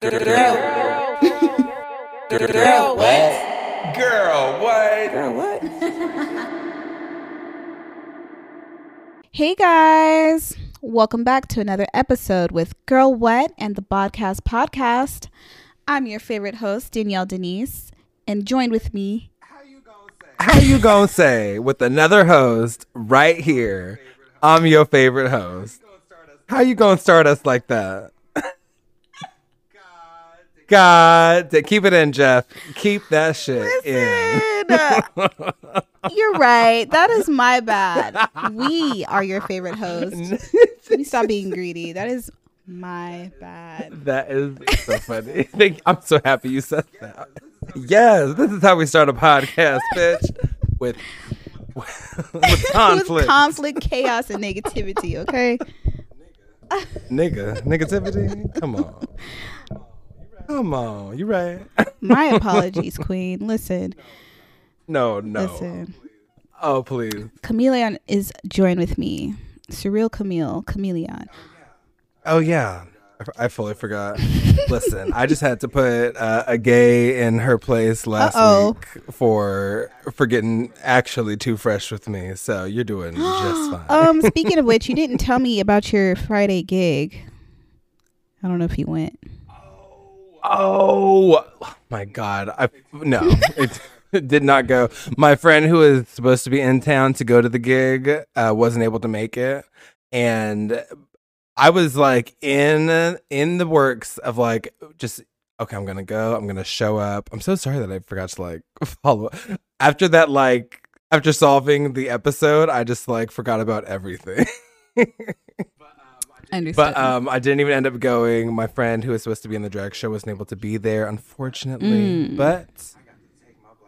Girl. Girl, what? Girl, what? Girl, what? Hey guys, welcome back to another episode with Girl What and the Podcast Podcast. I'm your favorite host, Danielle Denise, and joined with me. How you gonna say with another host right here? I'm your favorite host. How you gonna start us like that? God, keep it in, Jeff. Keep that shit in. Listen, uh, you're right. That is my bad. We are your favorite host. Stop being greedy. That is my bad. That is so funny. I'm so happy you said that. Yes, this is how we start a podcast, bitch. With with conflict, With conflict, chaos, and negativity, okay? nigga, negativity. Come on, come on. You right? My apologies, Queen. Listen, No, no. listen. Oh, please. Chameleon is joined with me. Surreal Camille, Chameleon. Oh yeah, I fully forgot. Listen, I just had to put uh, a gay in her place last Uh-oh. week for for getting actually too fresh with me. So you're doing just fine. Um, speaking of which, you didn't tell me about your Friday gig. I don't know if you went. Oh my god! I no, it, it did not go. My friend who was supposed to be in town to go to the gig uh, wasn't able to make it, and I was like in in the works of like just okay, I'm gonna go. I'm gonna show up. I'm so sorry that I forgot to like follow up. after that. Like after solving the episode, I just like forgot about everything. I understand. But um, I didn't even end up going. My friend who was supposed to be in the drag show wasn't able to be there, unfortunately. Mm. But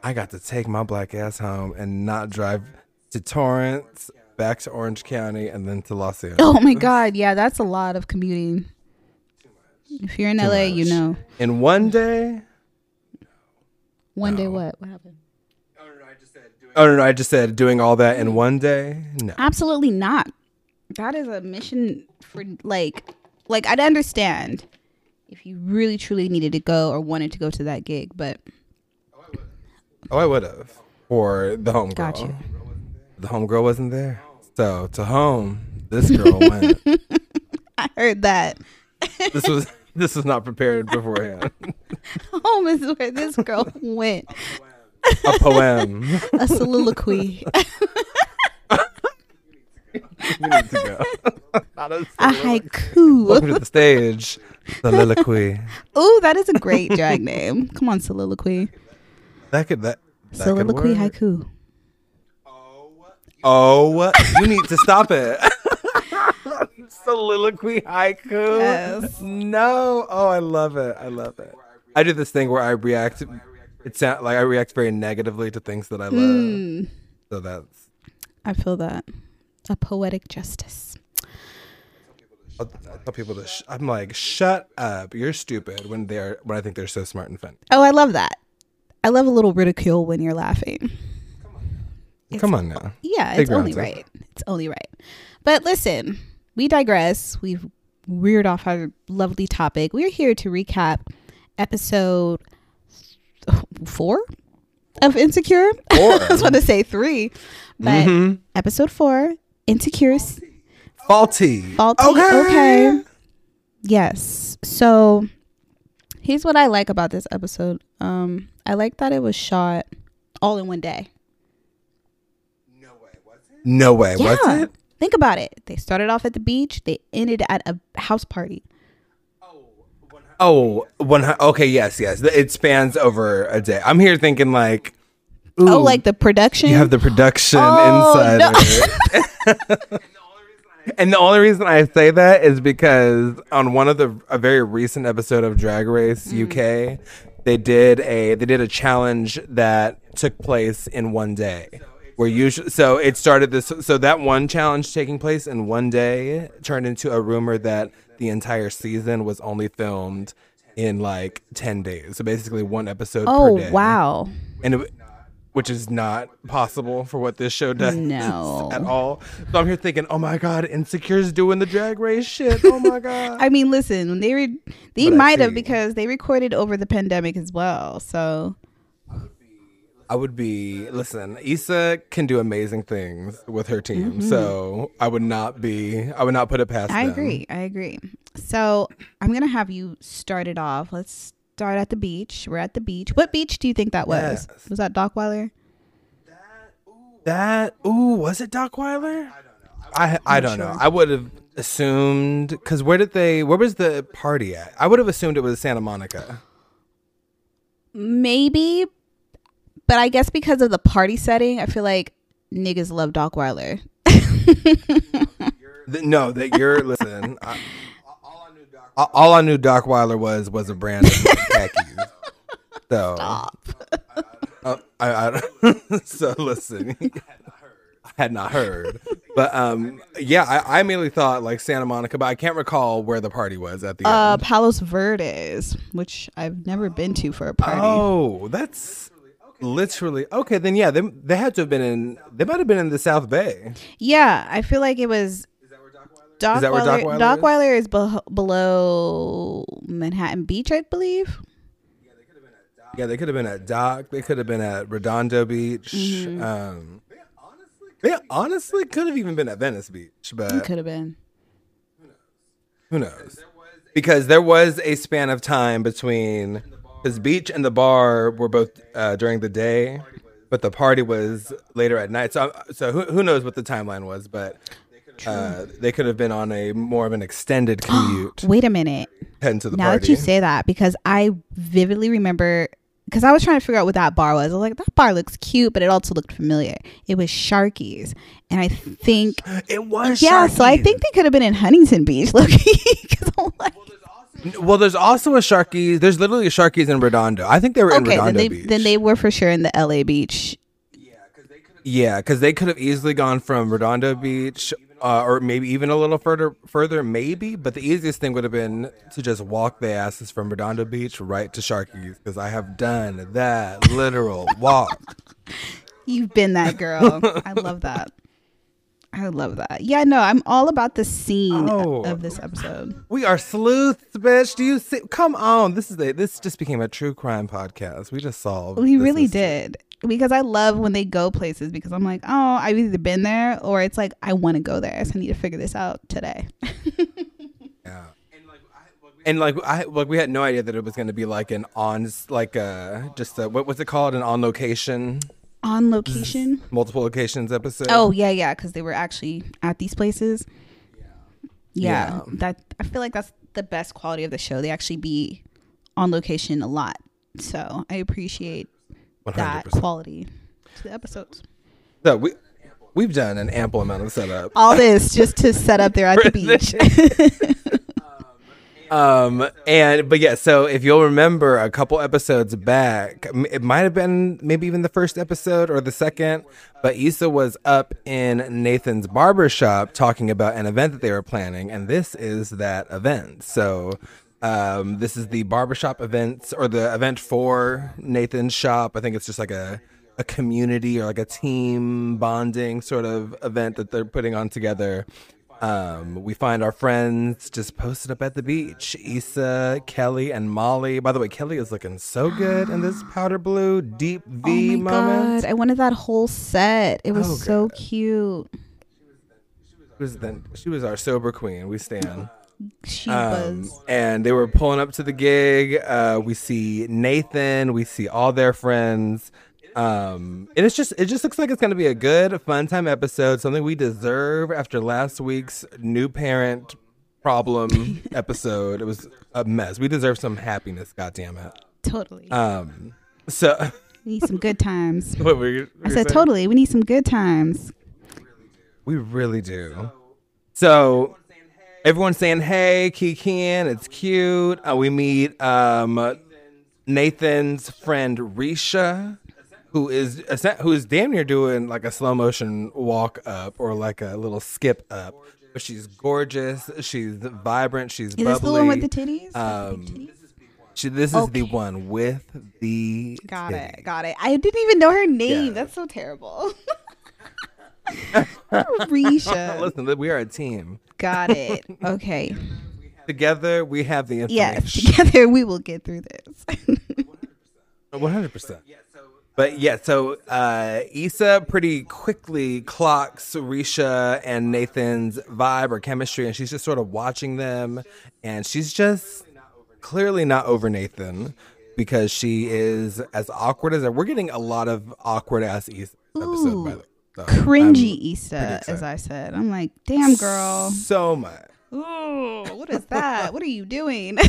I got to take my black ass home and not drive to Torrance, back to Orange County, and then to Los Angeles. oh my God, yeah, that's a lot of commuting. If you're in Too LA, you know. In one day? One day, what? What happened? Oh no, no, I just said doing all that in one day. No. Absolutely not. That is a mission for like, like I'd understand if you really truly needed to go or wanted to go to that gig, but Oh, I would have for the homegirl. Got you. The homegirl wasn't there, so to home, this girl went. I heard that. This was this was not prepared beforehand. Home is where this girl went. A poem. A soliloquy. You need to go. Not a a haiku. Welcome to the stage. Soliloquy. oh, that is a great drag name. Come on, soliloquy. That could that. that could soliloquy work. haiku. Oh, you need to stop it. soliloquy haiku. Yes. No. Oh, I love it. I love it. I do this thing where I react. It sound like I react very negatively to things that I love. Mm, So that's. I feel that. A poetic justice. I'll tell people to. Sh- I'm like, shut up. You're stupid when they're when I think they're so smart and funny. Oh, I love that. I love a little ridicule when you're laughing. It's- Come on now. Yeah, it's only right. It's only right. But listen, we digress. We've reared off our lovely topic. We're here to recap episode four of Insecure. Four. I was going to say three, but Mhm. episode four, Insecure, Faulty. faulty. Okay. Yes. So here's what I like about this episode. Um, I like that it was shot all in one day. No way. Yeah. Was it? Think about it. They started off at the beach. They ended at a house party. Oh, one. hu- Okay, yes, yes. It spans over a day. I'm here thinking like, ooh, oh, like the production. you have the production Oh, inside no. of it. and the only reason I say that is because on one of the a very recent episode of Drag Race Mm. UK, they did a they did a challenge that took place in one day. Where usually, so it started this. So that one challenge taking place in one day turned into a rumor that the entire season was only filmed in like ten days. So basically, one episode per oh day. wow. And it, which is not possible for what this show does No. at all. So I'm here thinking, oh my god, Insecure's doing the drag race shit. Oh my god. I mean, listen, they re- they But might have because they recorded over the pandemic as well. So I would be listen. Issa can do amazing things with her team, so I would not be. I would not put it past. Mm-hmm. I them. agree. I agree. So I'm gonna have you start it off. Let's start at the beach. We're at the beach. What beach do you think that was? Yes. Was that Dockweiler? That ooh, was it Dockweiler? I I don't know. sure. I would have assumed because where did they? Where was the party at? I would have assumed it was Santa Monica. Maybe, but I guess because of the party setting, I feel like niggas love Dockweiler. No, that you're listen. I, all, all I knew Dockweiler was was a brand of khakis. So, Uh, I, I, so listen. I had not heard, but um, yeah, I, I immediately thought like Santa Monica, but I can't recall where the party was at the Uh, end. Palos Verdes, which I've never been to for a party. Oh, that's literally okay. Then yeah, they they had to have been in. They might have been in the South Bay. Yeah, I feel like it was. Dockweiler, that where Dockweiler is? Dockweiler is beh- below Manhattan Beach, I believe. Yeah, they could have been at Dock. They could have been at Redondo Beach. Mm-hmm. Um, they honestly could have even been at Venice Beach, but Could have been. who knows? Because there was a span of time between his beach and the bar were both uh, during the day, but the party was later at night. So, so who, who knows what the timeline was? But uh, they could have been on a more of an extended commute Wait a minute. heading to the now party. that you say that, because I vividly remember, because I was trying to figure out what that bar was. I was like, that bar looks cute, but it also looked familiar. It was Sharky's, and I think, it was yeah. So I think they could have been in Huntington Beach, look. Like, Well, there's also a Sharky's. There's literally a Sharky's in Redondo. I think they were in okay, then Redondo they Beach. then they were for sure in the LA Beach. Yeah, because they could have easily gone from Redondo Beach, uh, or maybe even a little further, further, maybe. But the easiest thing would have been to just walk the asses from Redondo Beach right to Sharky's, because I have done that literal walk. You've been that girl. I love that. I love that. Yeah, no, I'm all about the scene Oh. of this episode. We are sleuths, bitch. Do you see? Come on, this is a this just became a true crime podcast. We just solved. We really mystery. did. Because I love when they go places because I'm like, oh, I've either been there or it's like I want to go there. So I need to figure this out today. Yeah. And like I like we had no idea that it was going to be like an on like uh just a, what was it called an on location On location. multiple locations episode. Oh yeah, yeah, because they were actually at these places. Yeah, Yeah. that I feel like that's the best quality of the show. They actually be on location a lot, so I appreciate that 100%. quality to the episodes. So we we've done an ample amount of setup. All this just to set up there at the beach. Um and but yeah, so if you'll remember a couple episodes back, it might have been maybe even the first episode or the second, but Issa was up in Nathan's barber shop talking about an event that they were planning, and this is that event. So um this is the barbershop events or the event for Nathan's shop. I think it's just like a a community or like a team bonding sort of event that they're putting on together. Um, we find our friends just posted up at the beach. Issa, Kelly, and Molly. By the way, Kelly is looking so good in this powder blue deep V oh my moment. god, I wanted that whole set. It was Oh, so God. cute. She was, then, she was our sober queen. We stand. She Um, was. and they were pulling up to the gig. Uh, we see Nathan. We see all their friends. Um, and it's just it just looks like it's gonna be a good, fun time episode. Something we deserve after last week's new parent problem episode. It was a mess. We deserve some happiness. God damn it. Totally. Um, so we need some good times. what were you? were I said saying? totally. We need some good times. We really do. So everyone's saying, "Hey, Kikian, it's cute." Uh, we meet um, Nathan's friend Risha, who is who is damn near doing like a slow motion walk up or like a little skip up. But she's gorgeous. She's vibrant. She's Is this the one with the titties? Um, titties? She, this is the one with the Got titty. it. Got it. I didn't even know her name. Yeah. That's so terrible. Risha. Listen, we are a team. Got it. Okay. Together, we have the Yes. Together we will get through this. One hundred percent. But yeah, so uh, Issa pretty quickly clocks Risha and Nathan's vibe or chemistry, and she's just sort of watching them, and she's just clearly not over Nathan because she is as awkward as we're getting a lot of awkward ass Issa episode by the Cringy I'm Issa, as. I said. I'm like, damn girl. So much. Ooh, what is that? what are you doing?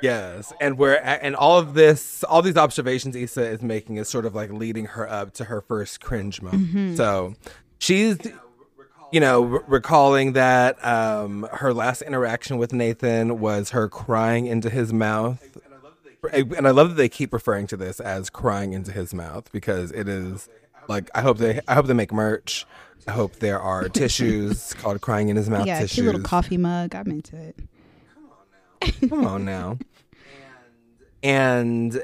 Yes, and we're at, and all of this, all these observations Issa is making is sort of like leading her up to her first cringe moment. So she's, you know, re- recalling that um, her last interaction with Nathan was her crying into his mouth, and I love that they keep referring to this as crying into his mouth because it is like I hope they I hope they make merch. I hope there are tissues called crying in his mouth yeah, tissues. cute little coffee mug. I'm into it. Come on now. And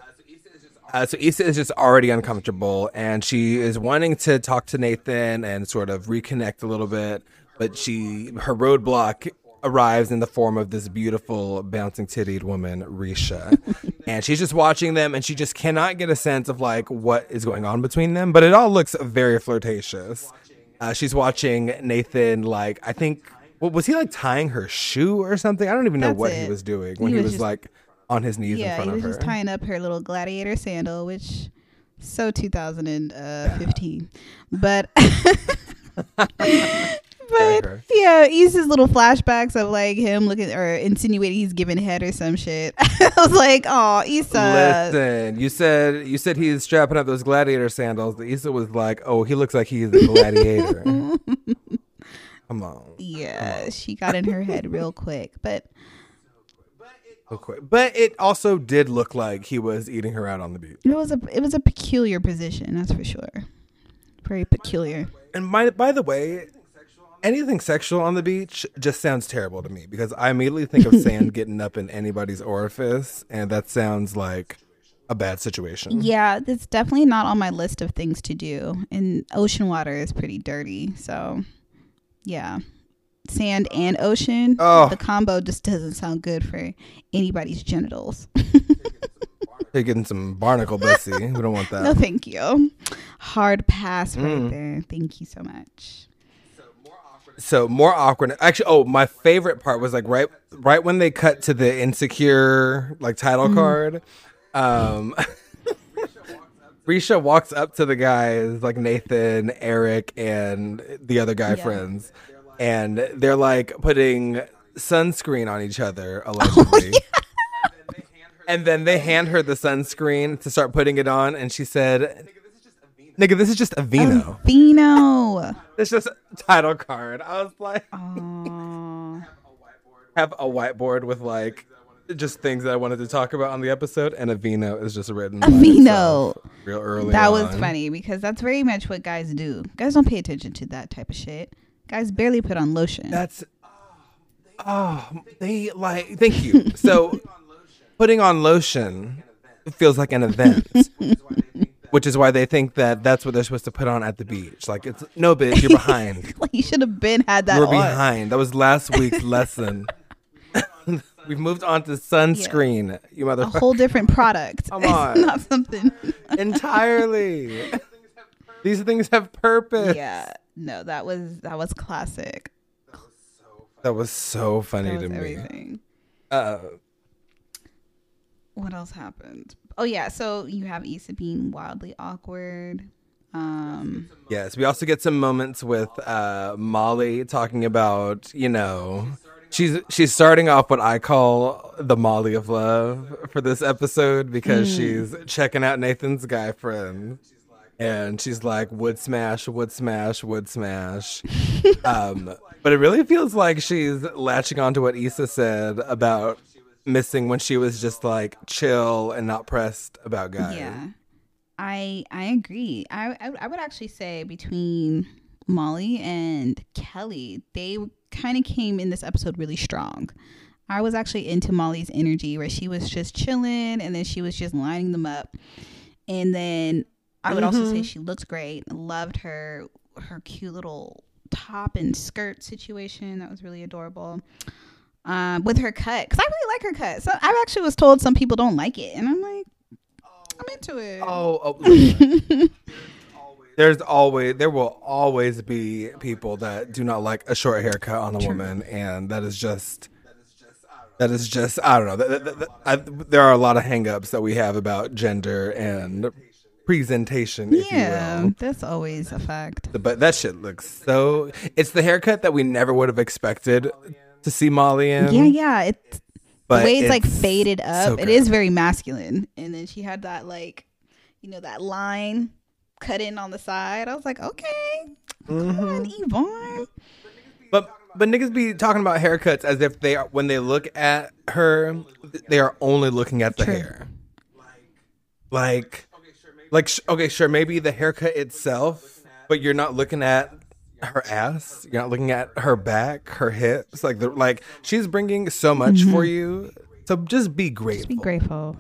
uh, so Issa is just already uncomfortable, and she is wanting to talk to Nathan and sort of reconnect a little bit, but she her roadblock arrives in the form of this beautiful bouncing tittied woman, Risha, and she's just watching them, and she just cannot get a sense of like what is going on between them, but it all looks very flirtatious. Uh, she's watching Nathan like I think. What was he like tying her shoe or something? I don't even know That's what he was doing when He he, was was, just- like on his knees in Yeah, front he of was her. just tying up her little gladiator sandal, which so 2015. But but her. yeah, Issa's little flashbacks of like him looking or insinuating he's giving head or some shit. I was like, oh, Issa. Listen, you said you said he's strapping up those gladiator sandals. The Issa was like, "Oh, he looks like he's a gladiator." Come on, Yeah, she got in her head real quick, but quick. But it also did look like he was eating her out on the beach. it was a it was a peculiar position, that's for sure. Very peculiar. And by by the way, anything sexual on the beach just sounds terrible to me because I immediately think of sand getting up in anybody's orifice, and that sounds like a bad situation. Yeah, that's definitely not on my list of things to do. And ocean water is pretty dirty, so yeah. Sand and ocean, Oh. the combo just doesn't sound good for anybody's genitals. They're getting some barnacle bussy. we don't want that. no, thank you. Hard pass right Mm. there. Thank you so much. So more awkward actually oh my favorite part was like right right when they cut to the insecure like title card um Risha walks up to the guys like Nathan, Eric, and the other guy Yeah. friends, and they're like putting sunscreen on each other allegedly. And then they hand her the sunscreen to start putting it on, and she said, "Nigga, this is just Aveeno." Vino. It's just a title card. I was like, Aw. have a whiteboard with like just things that I wanted to talk about on the episode, and Aveeno is just written. A by vino. real early. That was funny because that's very much what guys do. Guys don't pay attention to that type of shit. Guys barely put on lotion. That's oh, they like. Thank you. So, putting on lotion feels like an event. Which is why they think that that's what they're supposed to put on at the beach. Like it's no bitch, you're behind. like you should have been had that We're on. behind. That was last week's lesson. We've moved on to sunscreen. You motherfucker. A whole different product. Come It's on. not something. entirely. These things have purpose. yeah. No, that was that was classic. That was so funny That to was me. everything. Uh, What else happened? Oh yeah, so you have Issa being wildly awkward. Um yes, we also get some moments with uh, Molly talking about, you know, she's she's starting off what I call the Molly of love for this episode because she's checking out Nathan's guy friend. And she's like, would smash, would smash, would smash. um, but it really feels like she's latching on to what Issa said about missing when she was just like chill and not pressed about guys. yeah. I I agree. I, I I would actually say between Molly and Kelly, they kind of came in this episode really strong. I was actually into Molly's energy where she was just chilling and then she was just lining them up. And then I would also say mm-hmm. she looked great. Loved her her cute little top and skirt situation. That was really adorable. Um, with her cut, because I really like her cut. So I actually was told some people don't like it, and I'm like, I'm into it. Oh, oh listen. there's always there will always be people that do not like a short haircut on a woman, and that is just that is just I don't know. That, that- that- I, there are a lot of hangups that we have about gender and presentation, if yeah, you will. that's always a fact. But that shit looks so. It's the haircut that we never would have expected to see Molly in. yeah, yeah. It's but the way it's, like faded up. it good. is very masculine. And then she had that like, you know, that line cut in on the side. I was like, okay, come on, Mm-hmm. Yvonne. But but niggas be talking about haircuts as if they are when they look at her, they are only looking at the True. hair. Like, like okay, sure, maybe the haircut itself, but you're not looking at her ass. You're not looking at her back, her hips. Like the like she's bringing so much for mm-hmm. you. So just be grateful, Be grateful.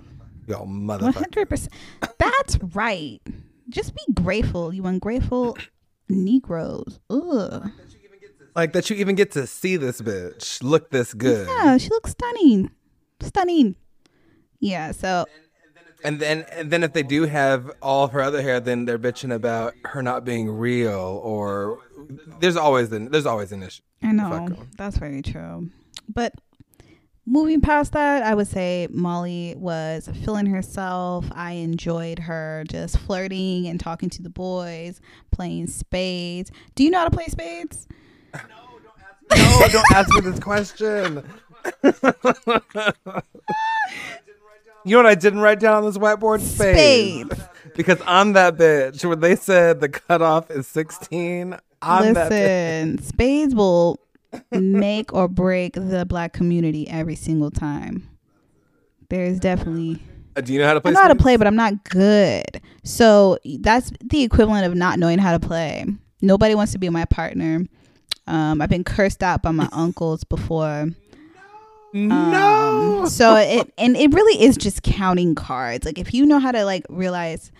yo One motherfucker. hundred percent. That's right. Just be grateful. You ungrateful Negroes. Ugh. Like that you even get to see this bitch look this good. Yeah, she looks stunning. Stunning. Yeah. So And then, and then if they do have all of her other hair, then they're bitching about her not being real, or there's always an there's always an issue. I know that's very true. But moving past that, I would say Molly was feeling herself. I enjoyed her just flirting and talking to the boys, playing spades. Do you know how to play spades? No, don't ask me this question. you know what I didn't write down on this whiteboard? Spades. Spades. Because I'm that bitch. When they said the cutoff is 16, I'm that. Listen, spades will make or break the black community every single time. There's definitely Uh, Do you know how to play? I know how to play, but I'm not good. So that's the equivalent of not knowing how to play. Nobody wants to be my partner. Um, I've been cursed out by my uncles before. No. Um, so it and it really is just counting cards. Like if you know how to like realize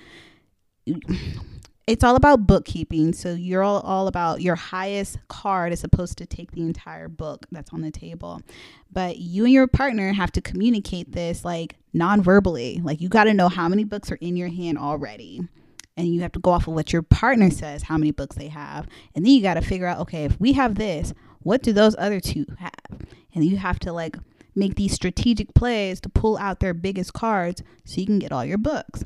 it's all about bookkeeping. So you're all, all about your highest card is supposed to take the entire book that's on the table. But you and your partner have to communicate this like non-verbally. Like you got to know how many books are in your hand already. And you have to go off of what your partner says, how many books they have. And then you got to figure out, okay, if we have this, what do those other two have? And you have to like make these strategic plays to pull out their biggest cards so you can get all your books.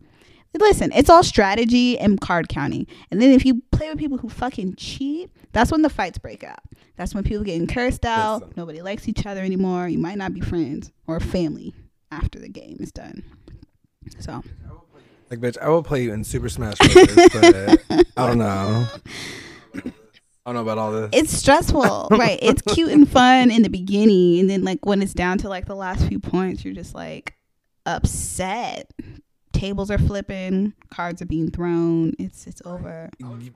Listen, it's all strategy and card counting. And then if you play with people who fucking cheat, that's when the fights break out. That's when people getting cursed out. Listen. Nobody likes each other anymore. You might not be friends or family after the game is done. So Like, bitch, I will play you in Super Smash Bros. but I don't know. I don't know about all this. it's stressful, right? It's cute and fun in the beginning, and then like when it's down to like the last few points, you're just like upset. Tables are flipping, cards are being thrown. It's it's over.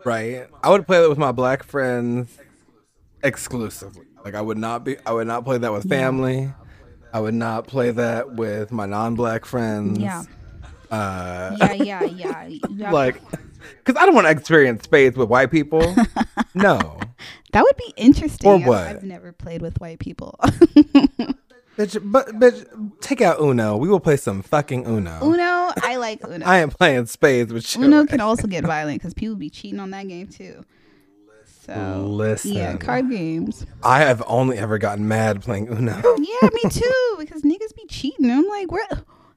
Right. I would play that with my black friends exclusively. Like I would not be I would not play that with family. I would not play that with my non-black friends. Yeah, Uh yeah, yeah, yeah. Like cuz I don't want to experience spades with white people. no. that would be interesting. Or I've- what? I've never played with white people. Bitch, but bitch, take out Uno. We will play some fucking Uno. Uno, I like Uno. I am playing spades with you. Uno can also get violent because people be cheating on that game too. So Listen. yeah, card games. I have only ever gotten mad playing Uno. Yeah, me too. Because niggas be cheating. I'm like, where?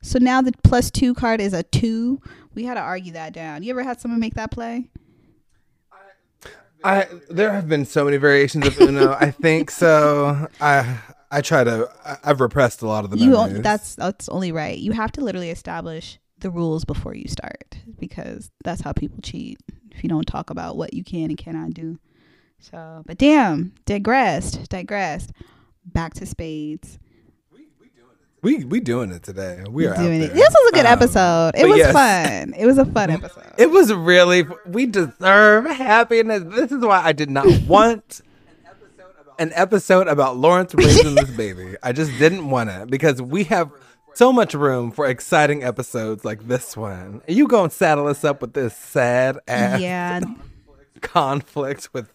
So now the plus two card is a two. We had to argue that down. You ever had someone make that play? I there have been so many variations of Uno. I think so. I I try to. I, I've repressed a lot of the You memories. that's that's only right. You have to literally establish the rules before you start because that's how people cheat. If you don't talk about what you can and cannot do. So, but damn, digressed, digressed. Back to spades. We we doing it today. We are Doing out it. This was a good Um, episode. It was yes. fun. It was a fun episode. It was really. We deserve happiness. This is why I did not want an episode about Lawrence raising this baby. I just didn't want it because we have so much room for exciting episodes like this one. You gonna saddle us up with this sad ass Yeah. conflict with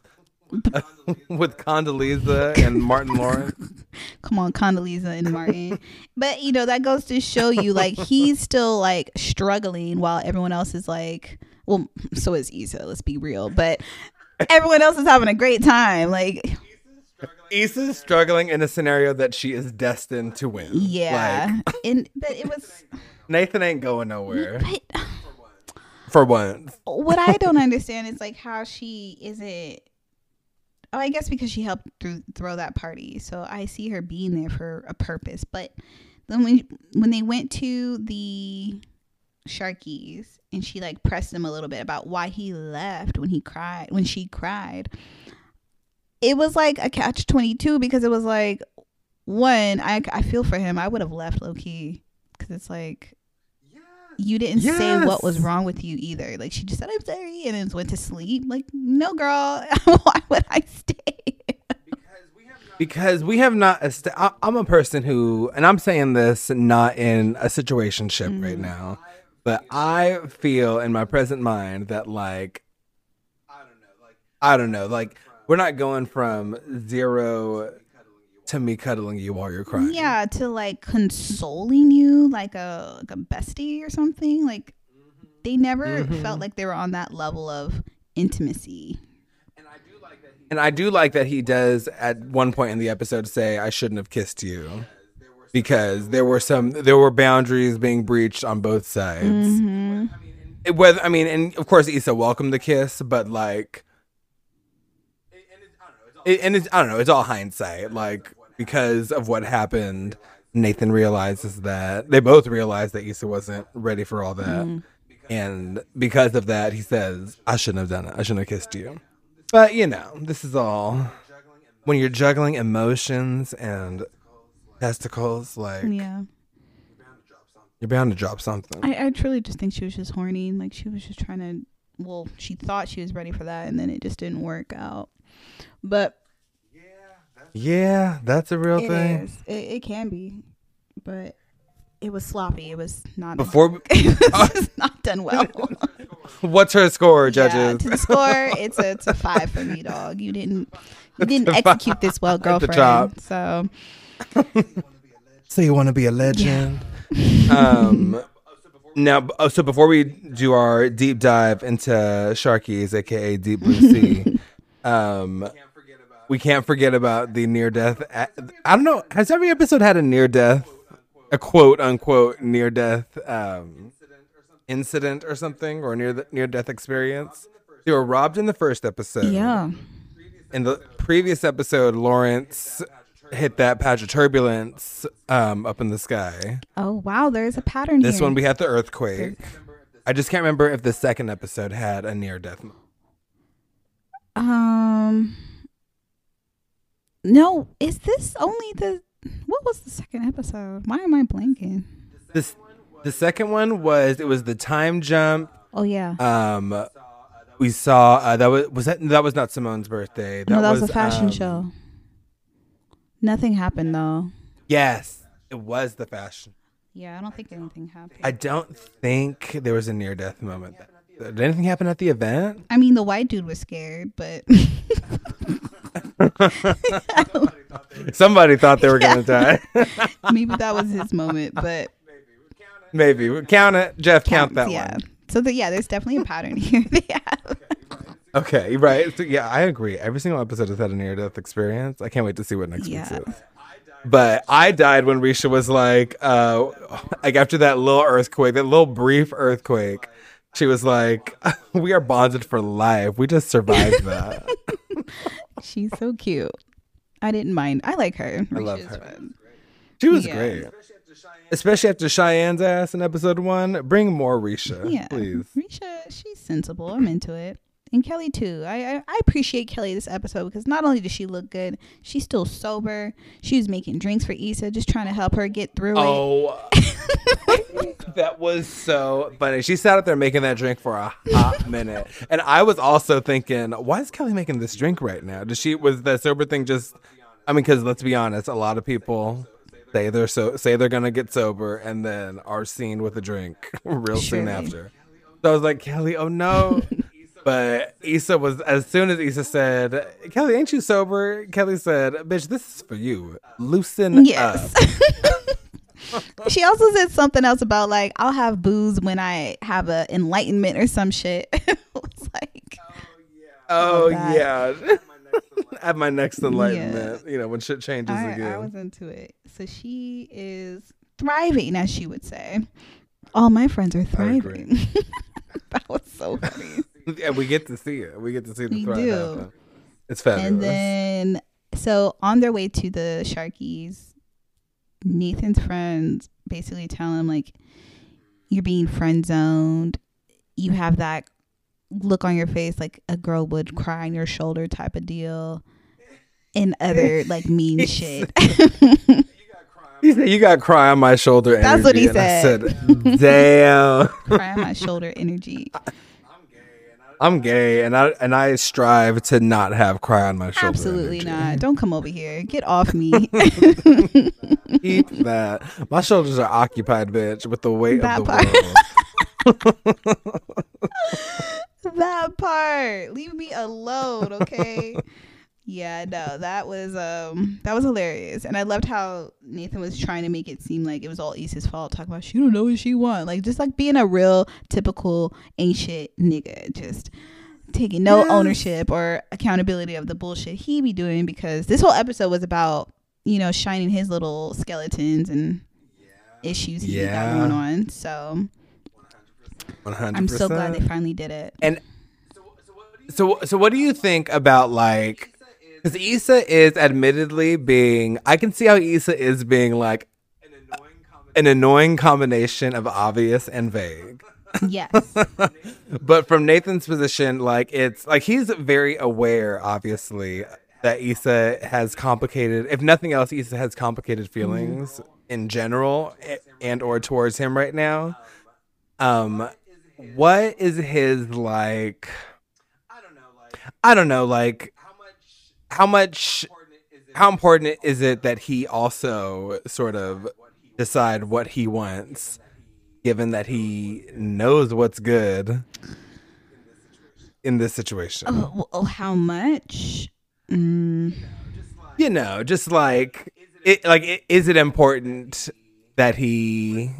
with Condoleezza and Martin Lawrence? Come on, Condoleezza and Martin. but you know, that goes to show you like he's still like struggling while everyone else is like well, so is Issa, let's be real. But everyone else is having a great time. Like Issa's struggling in a scenario that she is destined to win. yeah. Like, and but it was Nathan ain't going nowhere but for once. what I don't understand is like how she isn't. Oh, I guess because she helped through, throw that party, so I see her being there for a purpose. But then when when they went to the Sharky's and she like pressed him a little bit about why he left when he cried when she cried, it was like a catch twenty two because it was like one I I feel for him. I would have left low key because it's like you didn't say what was wrong with you either. Like she just said, "I'm sorry," and then went to sleep. Like, no, girl, why would I stay? because we have not est- I- i'm a person who and i'm saying this not in a situationship right Mm-hmm. now but i feel in my present mind that like i don't know like we're not going from zero to me cuddling you while you're crying yeah, to like consoling you, like a like a bestie or something. Like they never felt like they were on that level of intimacy. and i do like that he does at one point in the episode say i shouldn't have kissed you because there were some there were boundaries being breached on both sides Mm-hmm. It- whether I mean, and of course, Issa welcomed the kiss, but like, it, and it's I don't know. It's all hindsight, like because of what happened. Nathan realizes that they both realize that Issa wasn't ready for all that, mm. and because of that, he says, "I shouldn't have done it. I shouldn't have kissed you." But you know, this is all when you're juggling emotions and testicles. Like Yeah, you're bound to drop something. I, I truly just think she was just horny. Like she was just trying to. Well, she thought she was ready for that, and then it just didn't work out. But yeah, that's a real it thing. is. It, it can be, but it was sloppy. It was not. Before it was not done well. What's her score, Yeah, judges? to the score, it's a it's a five for me, dog. You didn't you didn't execute this well, girlfriend. top. So so you want to be a legend? um, now, oh, so before we do our deep dive into Sharky's, aka Deep Blue Sea, um, we can't forget about the near death. I don't know. Has every episode had a near death, a quote unquote near death um, incident or something, or near near death experience? They were robbed in the first episode. yeah, in the previous episode, Lawrence hit that patch of turbulence um, up in the sky. oh wow, there's a pattern This here. one we had the earthquake. I just can't remember if the second episode had a near death. um, no, is this only the what was the second episode? Why am I blanking? This the second one was it was the time jump. Oh yeah, Um, we saw uh, that was was that that was not Simone's birthday. no, that was, a fashion um, show. Nothing happened though. Yes, it was the fashion. Yeah, I don't think anything happened. I don't think there was a near death moment. Did anything happen at the event? I mean, the white dude was scared, but Somebody thought they were gonna die. maybe that was his moment. But Maybe we count it, Jeff. Count that yeah. one. So the, yeah, there's definitely a pattern here. yeah. Okay, right. So, yeah, I agree. Every single episode has had a near death experience. I can't wait to see what next Yeah. week's is. But I died when Risha was like, uh, like after that little earthquake, that little brief earthquake. She was like, "We are bonded for life. We just survived that." She's so cute. I didn't mind. I like her. I love her. fun. She was Yeah. great, especially after Cheyenne's ass in episode one. Bring more Risha, Yeah. please. Risha, she's sensible. I'm into it. And Kelly too. I, I I appreciate Kelly this episode because not only does she look good, she's still sober. She was making drinks for Issa, just trying to help her get through it. Oh, that was so funny. She sat up there making that drink for a hot minute, and I was also thinking, why is Kelly making this drink right now? Does she was the sober thing just? I mean, because let's be honest, a lot of people say they're so say they're gonna get sober and then are seen with a drink real soon after. So I was like, Kelly, oh no. But Issa was as soon as Issa said, "Kelly, ain't you sober?" Kelly said, "Bitch, this is for you. Loosen Yes. up." she also said something else about like I'll have booze when I have a enlightenment or some shit. it was like Oh yeah. Oh, At my next enlightenment, you know, when shit changes I, again. I was into it. So she is thriving, as she would say. All my friends are thriving. that was so funny. and we get to see it. We get to see the We threat do. happen. It's fabulous. And then, so on their way to the Sharky's, Nathan's friends basically tell him, like, you're being friend zoned. You have that look on your face like a girl would cry on your shoulder type of deal. And other like mean shit. he said, "You got cry on my shoulder." That's what he and said. I said, "Damn, cry on my shoulder energy. I'm gay, and I and I strive to not have cry on my shoulder." Absolutely energy. not. Don't come over here. Get off me. Keep that. My shoulders are occupied, bitch, with the weight That of the part. world. that part. Leave me alone, okay? Yeah, no, that was um that was hilarious. And I loved how Nathan was trying to make it seem like it was all Issa's fault, talking about she don't know what she want. Like just like being a real typical ain't shit nigga. Just taking no Yes. ownership or accountability of the bullshit he be doing because this whole episode was about, you know, shining his little skeletons and issues he got Yeah. going on. So 100%. I'm so glad they finally did it. And so, so what do you think about like? Because Issa is admittedly being. I can see how Issa is being like an annoying combination of obvious and vague. Yes. But from Nathan's position, like it's like he's very aware, obviously, that Issa has complicated. If nothing else, Issa has complicated feelings in general, and or towards him right now. Um, what is his like? I don't know, like how much, how important is it that he also sort of decide what he wants, given that he knows what's good in this situation? oh, oh, how much? Mm, You know, just like it, like i- is it important that he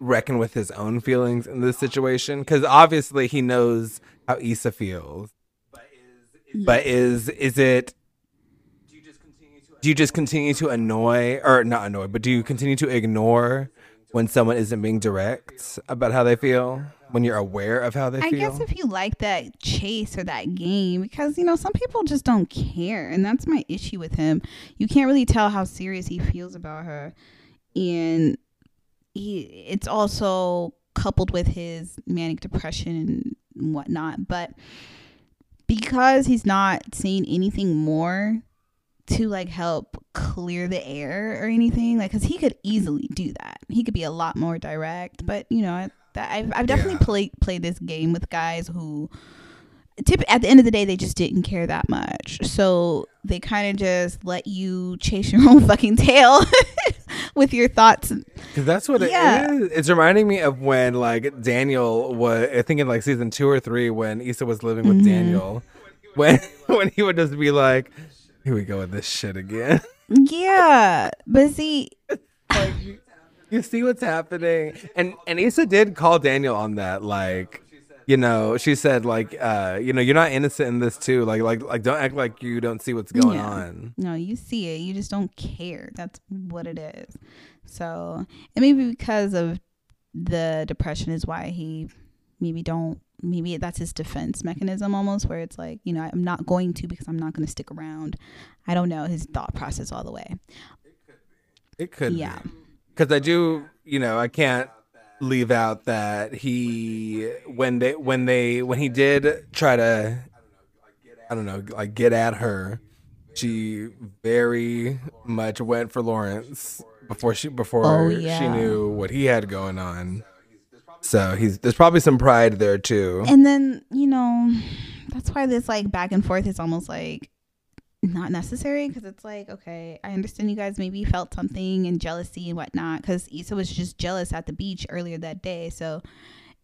reckon with his own feelings in this situation? Because obviously he knows how Issa feels. But is is it? Do you just continue to annoy, or not annoy, but do you continue to ignore when someone isn't being direct about how they feel? When you're aware of how they feel I feel? guess if you like that chase or that game, because you know some people just don't care, and that's my issue with him. You can't really tell how serious he feels about her, and he it's also coupled with his manic depression and whatnot. But because he's not saying anything more to like help clear the air or anything, like because he could easily do that. He could be a lot more direct, but you know, I, I've, I've definitely Yeah. played played this game with guys who. Tip, at the end of the day, they just didn't care that much. So they kind of just let you chase your own fucking tail with your thoughts. Because that's what Yeah. it is. It's reminding me of when like Daniel was. I think in like season two or three when Issa was living with Mm-hmm. Daniel, when when he would just be like, "Here we go with this shit again." Yeah, but see, you see what's happening, and and Issa did call Daniel on that. Like, you know, she said like, uh, you know, you're not innocent in this too. Like, like, like, don't act like you don't see what's going Yeah. on. No, you see it. You just don't care. That's what it is. So, and maybe because of the depression is why he maybe don't maybe that's his defense mechanism almost where it's like, you know, I'm not going to because I'm not going to stick around. I don't know his thought process all the way. It could, Yeah. Um, because I do, you know, I can't leave out that he when they when they when he did try to, I don't know, like get at her, she very much went for Lawrence before she before Oh, she knew what he had going on. So he's there's probably some pride there too. And then, you know, that's why this like back and forth is almost like not necessary because it's like, okay, I understand you guys maybe felt something and jealousy and whatnot because Issa was just jealous at the beach earlier that day. So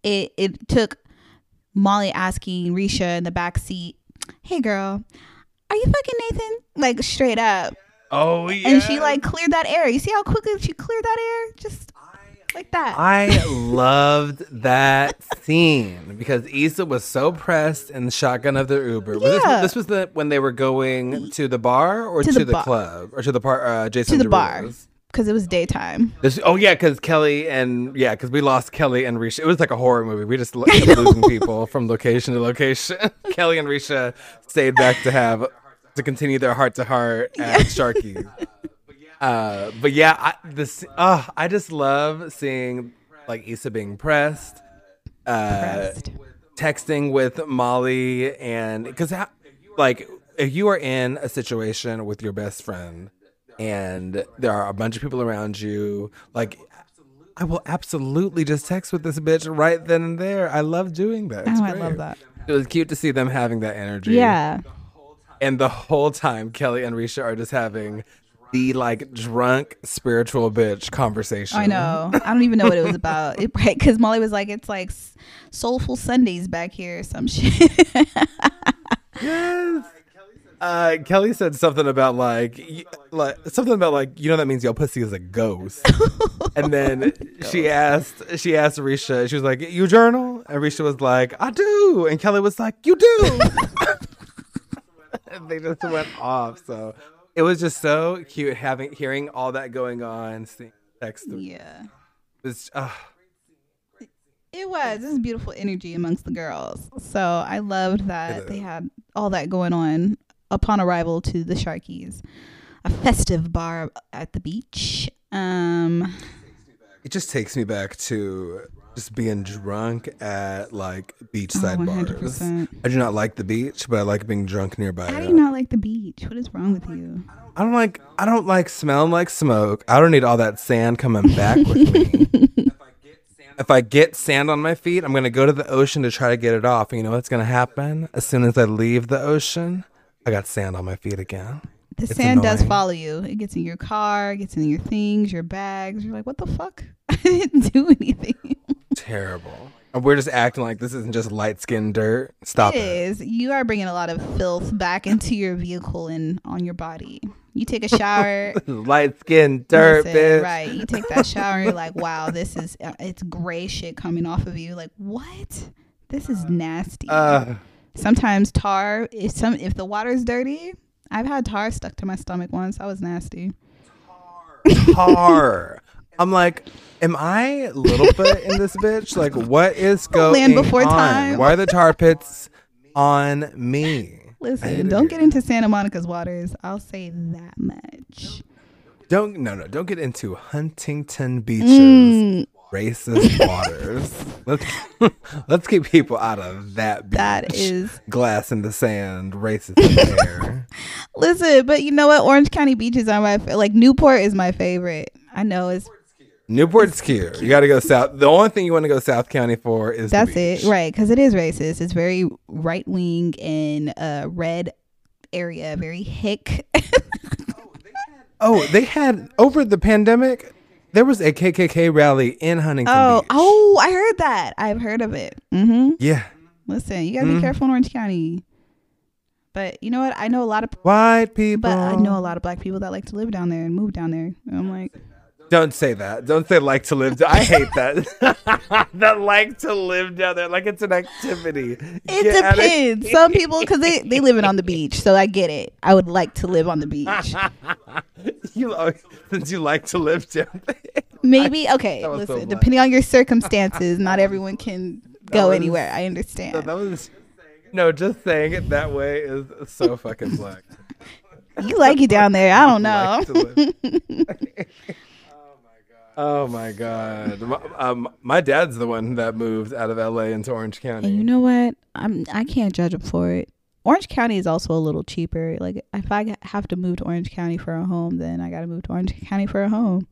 it, it took Molly asking Risha in the back seat, hey girl, are you fucking Nathan? Like straight up. Oh yeah. And she like cleared that air. You see how quickly she cleared that air? Just like that. I loved that scene because Issa was so pressed in the shotgun of the Uber. Was Yeah. This, this was the when they were going to the bar or To to, the the, bar. club or to the par uh, Jason to the bar because it was daytime. This, oh yeah, because Kelly and yeah, because we lost Kelly and Risha. It was like a horror movie. We just kept losing people from location to location. Kelly and Risha stayed back to have to continue their heart to heart at Sharky. Uh, but yeah, I, this uh, I just love seeing like Issa being pressed, uh, Pressed. texting with Molly, and because like if you are in a situation with your best friend and there are a bunch of people around you, like I will absolutely just text with this bitch right then and there. I love doing that. It's Oh, I love that. It was cute to see them having that energy. Yeah. And the whole time, Kelly and Risha are just having the like drunk spiritual bitch conversation. I know. I don't even know what it was about. It, right? Because Molly was like, "It's like soulful Sundays back here, or some shit." Yes. Uh, Kelly said something about like, y- like something about like you know that means your pussy is a ghost. and then she asked she asked Risha. She was like, "You journal?" And Risha was like, "I do." And Kelly was like, "You do." and they just went off. So it was just so cute having hearing all that going on. Seeing text it yeah. was uh, It was. This is beautiful energy amongst the girls. So I loved that they had all that going on upon arrival to the Sharky's, a festive bar at the beach. Um, it just takes me back to just being drunk at like beachside Oh, bars. I do not like the beach, but I like being drunk nearby. how do you not like the beach? What is wrong with you? I don't like I don't like smelling like smoke. I don't need all that sand coming back with me. if I get sand on my feet, I'm gonna go to the ocean to try to get it off. And you know what's gonna happen? As soon as I leave the ocean, I got sand on my feet again. The It's sand does follow you. It gets in your car, gets in your things, your bags. You're like, what the fuck? I didn't do anything. Terrible. And we're just acting like this isn't just light skinned dirt. Stop It it. is. You are bringing a lot of filth back into your vehicle and on your body. You take a shower. Light skinned dirt, listen, bitch. Right. You take that shower and you're like, wow, this is, uh, it's gray shit coming off of you. Like, what? This is nasty. Uh, Sometimes tar, if some, if the water's dirty, I've had tar stuck to my stomach once. That was nasty. Tar. tar. I'm like, am I little Littlefoot in this bitch? Like, what is going Land before on? time. Why are the tar pits on me? Listen, don't get into Santa Monica's waters. I'll say that much. Don't no no don't get into Huntington Beach's Mm, racist waters. Let's let's keep people out of that. Beach. that is glass in the sand, racist air. listen, but you know what? Orange County beaches are my like Newport is my favorite. I know it's Newport's cute. You got to go south. The only thing you want to go South County for is that's it, right? Because it is racist. It's very right wing and uh, red area, very hick. Oh, they had over the pandemic. There was a KKK rally in Huntington oh, Beach. oh, I heard that. I've heard of it. Mm-hmm. yeah. Listen, you gotta Mhm. be careful in Orange County. But you know what? I know a lot of, White people. but I know a lot of black people that like to live down there and move down there. And I'm like, Don't say that. Don't say like to live. I hate that. that like to live down there like it's an activity. It Get depends. Some people, because they they live it on the beach, so I get it. I would like to live on the beach. you al- since you like to live down there. Maybe okay. That was so Listen, depending on your circumstances, not everyone can go was- anywhere. I understand. that was no, just saying it that way is so fucking black. You like it down there. I don't know. Like to live. oh my god! My, um, my dad's the one that moved out of LA into Orange County. And you know what? I'm I can't judge him for it. Orange County is also a little cheaper. Like if I have to move to Orange County for a home, then I got to move to Orange County for a home.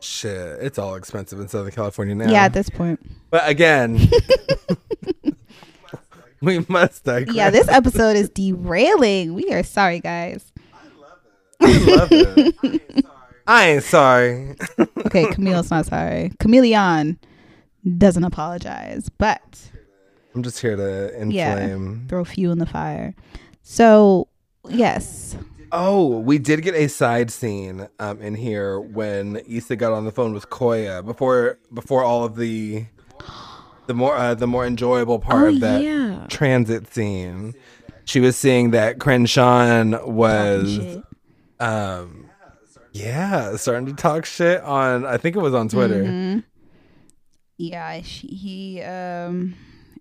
Shit, it's all expensive in Southern California now. Yeah, at this point. but again, we must digress. Yeah, this episode is derailing. We are sorry, guys. I love it. I ain't sorry. Okay, Camille's not sorry. Chameleon doesn't apologize, but I'm just here to Yeah. inflame. throw fuel in the fire. So, yes. Oh, we did get a side scene um, in here when Issa got on the phone with Koya before before all of the the more uh, the more enjoyable part Oh, of that yeah. transit scene. She was seeing that Crenshawn was um yeah, starting to talk shit on I think it was on Twitter. Mhm. Yeah, she, he um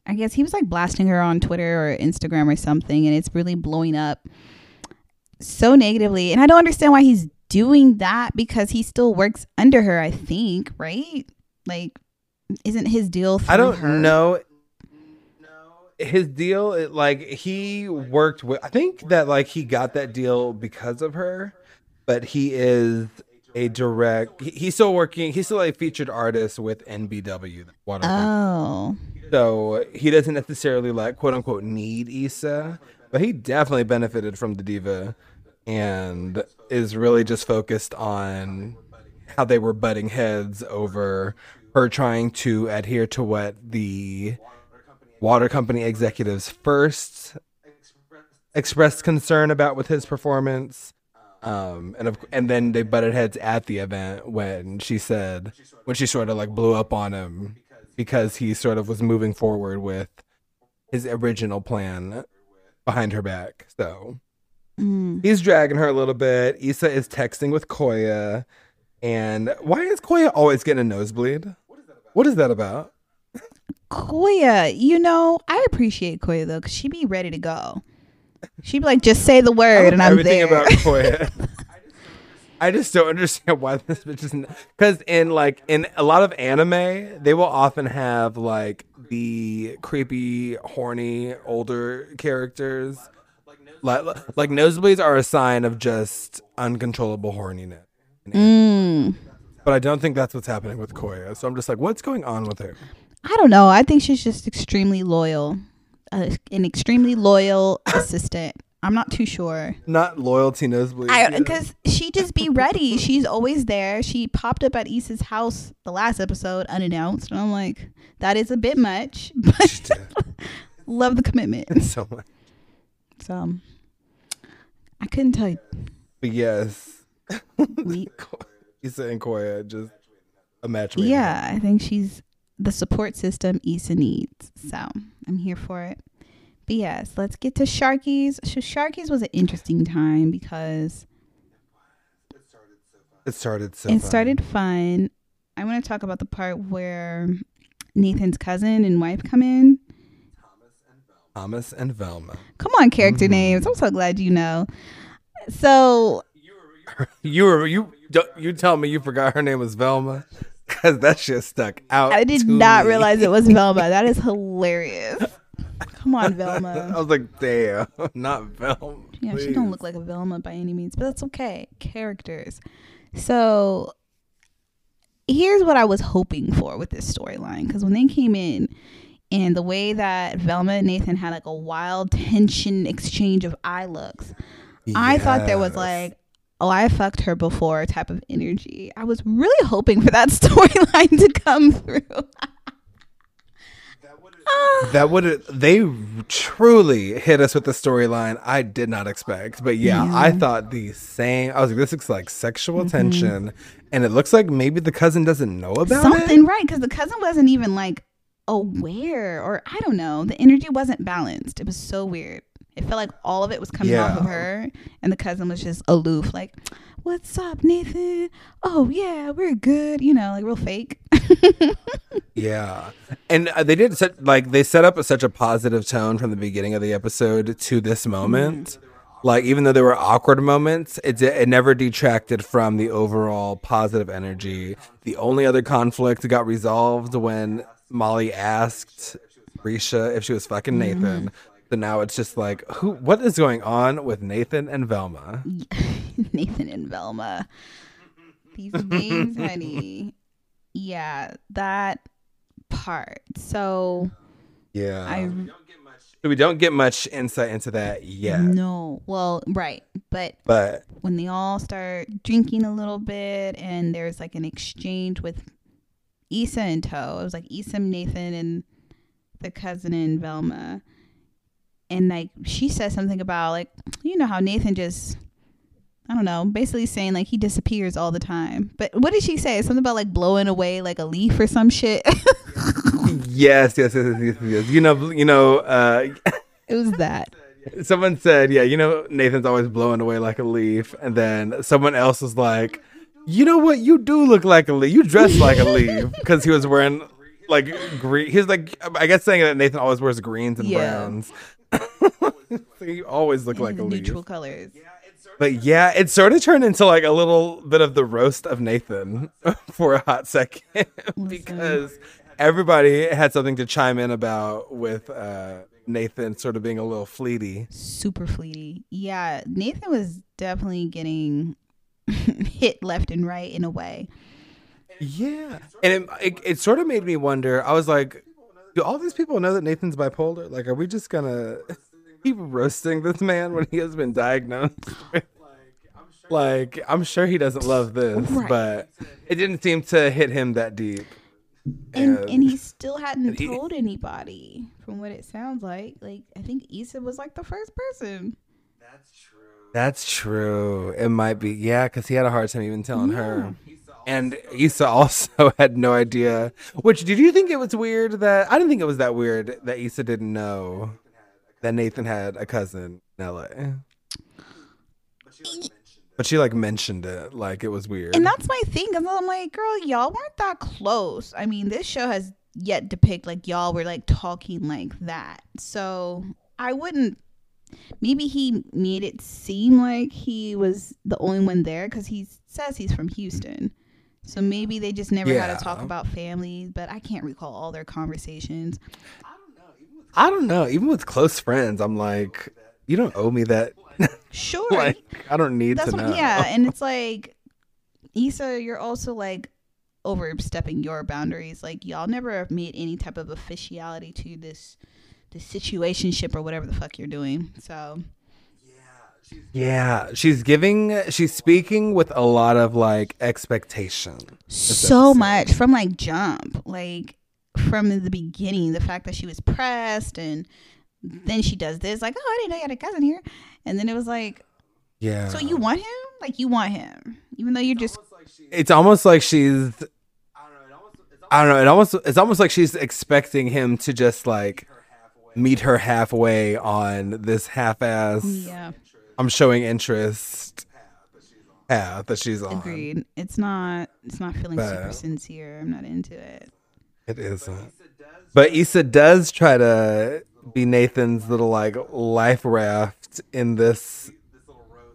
I guess he was like blasting her on Twitter or Instagram or something and it's really blowing up so negatively. And I don't understand why he's doing that because he still works under her, I think, right? Like isn't his deal I don't her? know. His deal, it, like he worked with. I think that like he got that deal because of her, but he is a direct. He's still working. He's still a featured artist with NBW. Water Oh. So he doesn't necessarily like quote unquote need Issa, but he definitely benefited from the diva, and is really just focused on how they were butting heads over her trying to adhere to what the water company executives first expressed concern about with his performance. Um, and of, and then they butted heads at the event when she said when she sort of like blew up on him because he sort of was moving forward with his original plan behind her back. So Mm. he's dragging her a little bit. Issa is texting with Koya, and why is Koya always getting a nosebleed? What is that about? Koya, you know, I appreciate Koya though, cause she be ready to go. She'd be like, just say the word, and I'm everything there. about Koya. I just don't understand why this bitch is because in like in a lot of anime, they will often have like the creepy, horny older characters. Like like nosebleeds are a sign of just uncontrollable horniness. Mm. But I don't think that's what's happening with Koya. So I'm just like, what's going on with her? I don't know. I think she's just extremely loyal, uh, an extremely loyal assistant. I'm not too sure. Not loyalty either. because she just be ready. She's always there. She popped up at Issa's house the last episode unannounced, and I'm like, that is a bit much, but love the commitment. so much. So I couldn't tell you. But yes, We- Issa and Koya just a match. yeah, I think she's the support system Issa needs. So I'm here for it. But yes, let's get to Sharky's. So Sharky's was an interesting time because It started so. it fun. started fun. I want to talk about the part where Nathan's cousin and wife come in. Thomas and Velma. Come on, character Mm-hmm. names. I'm so glad you know. So You were you don't you tell me you forgot her name was Velma because that shit stuck out. I did not me. realize it was Velma. That is hilarious. Come on, Velma. I was like, damn, not Velma. Yeah, she don't look like a Velma by any means, but that's okay. Characters. So here's what I was hoping for with this storyline because when they came in and the way that Velma and Nathan had like a wild tension exchange of eye looks, I thought there was like, oh, I fucked her before type of energy. I was really hoping for that storyline to come through. That would they truly hit us with the storyline I did not expect. But yeah, I thought the same. I was like, this looks like sexual Mm-hmm. tension, and it looks like maybe the cousin doesn't know about Something it. right because the cousin wasn't even like aware or I don't know. The energy wasn't balanced. It was so weird. It felt like all of it was coming off of her, and the cousin was just aloof, like, "What's up, Nathan? Oh yeah, we're good." You know, like real fake. Yeah, and uh, they did such like they set up such a positive tone from the beginning of the episode to this moment. Like even though there were awkward moments, it it never detracted from the overall positive energy. The only other conflict got resolved when Molly asked Risha if she was fucking Nathan. So now it's just like, who? What is going on with Nathan and Velma? Nathan and Velma. These names, honey. Yeah, that part. So Yeah. I we don't get much insight into that yet. no. Well, right, but But when they all start drinking a little bit and there's like an exchange with Issa in tow. It was like Issa, Nathan, and the cousin and Velma. And like she says something about like you know how Nathan just I don't know, basically saying like he disappears all the time. But what did she say? Something about like blowing away like a leaf or some shit. yes, yes, yes, yes, yes. You know, you know, uh it was that. someone said, yeah, you know, Nathan's always blowing away like a leaf, and then someone else was like, you know what, you do look like a leaf. You dress like a leaf because he was wearing like green. He's like, I guess saying that Nathan always wears greens and Yeah. browns. so you always look like a In leaf. neutral colors. But yeah, it sort of turned into like a little bit of the roast of Nathan for a hot second because everybody had something to chime in about with uh, Nathan sort of being a little fleety. Super fleety. Yeah, Nathan was definitely getting hit left and right in a way. Yeah, and it, it it sort of made me wonder. I was like, do all these people know that Nathan's bipolar? Like, are we just gonna keep roasting this man when he has been diagnosed? like, I'm sure he doesn't love this, Right. but it didn't seem to hit him that deep. And And- and he still hadn't he- told anybody from what it sounds like. Like I think Issa was like the first person. That's true. That's true. It might be, yeah, because he had a hard time even telling her. And Issa also had no idea. Which did you think it was weird that I didn't think it was that weird that Issa didn't know that Nathan had a cousin in LA. But she like mentioned it like it was weird. And that's my thing. Cause I'm like, girl, y'all weren't that close. I mean, this show has yet depict like y'all were like talking like that. So I wouldn't. Maybe he made it seem like he was the only one there because he says he's from Houston. So maybe they just never had to talk about family. But I can't recall all their conversations. I don't know. Even with close friends, I'm like, you don't owe me that. Sure, like, I don't need That's to what, know. yeah, and it's like, Issa, you're also like overstepping your boundaries. Like y'all never have made any type of officiality to this, this situationship or whatever the fuck you're doing. So Yeah, she's giving, she's speaking with a lot of like expectation. so much from like jump, like from the beginning, the fact that she was pressed and then she does this, like, oh, I didn't know you had a cousin here, and then it was like, Yeah. so you want him? Like you want him, even though you're just it's almost like she's I don't know, it almost it's almost like she's expecting him to just like meet her halfway on this half ass yeah. I'm showing interest path that she's on. Agreed. It's not. It's not feeling super sincere. I'm not into it. It isn't. But Issa does try to be Nathan's little like life raft in this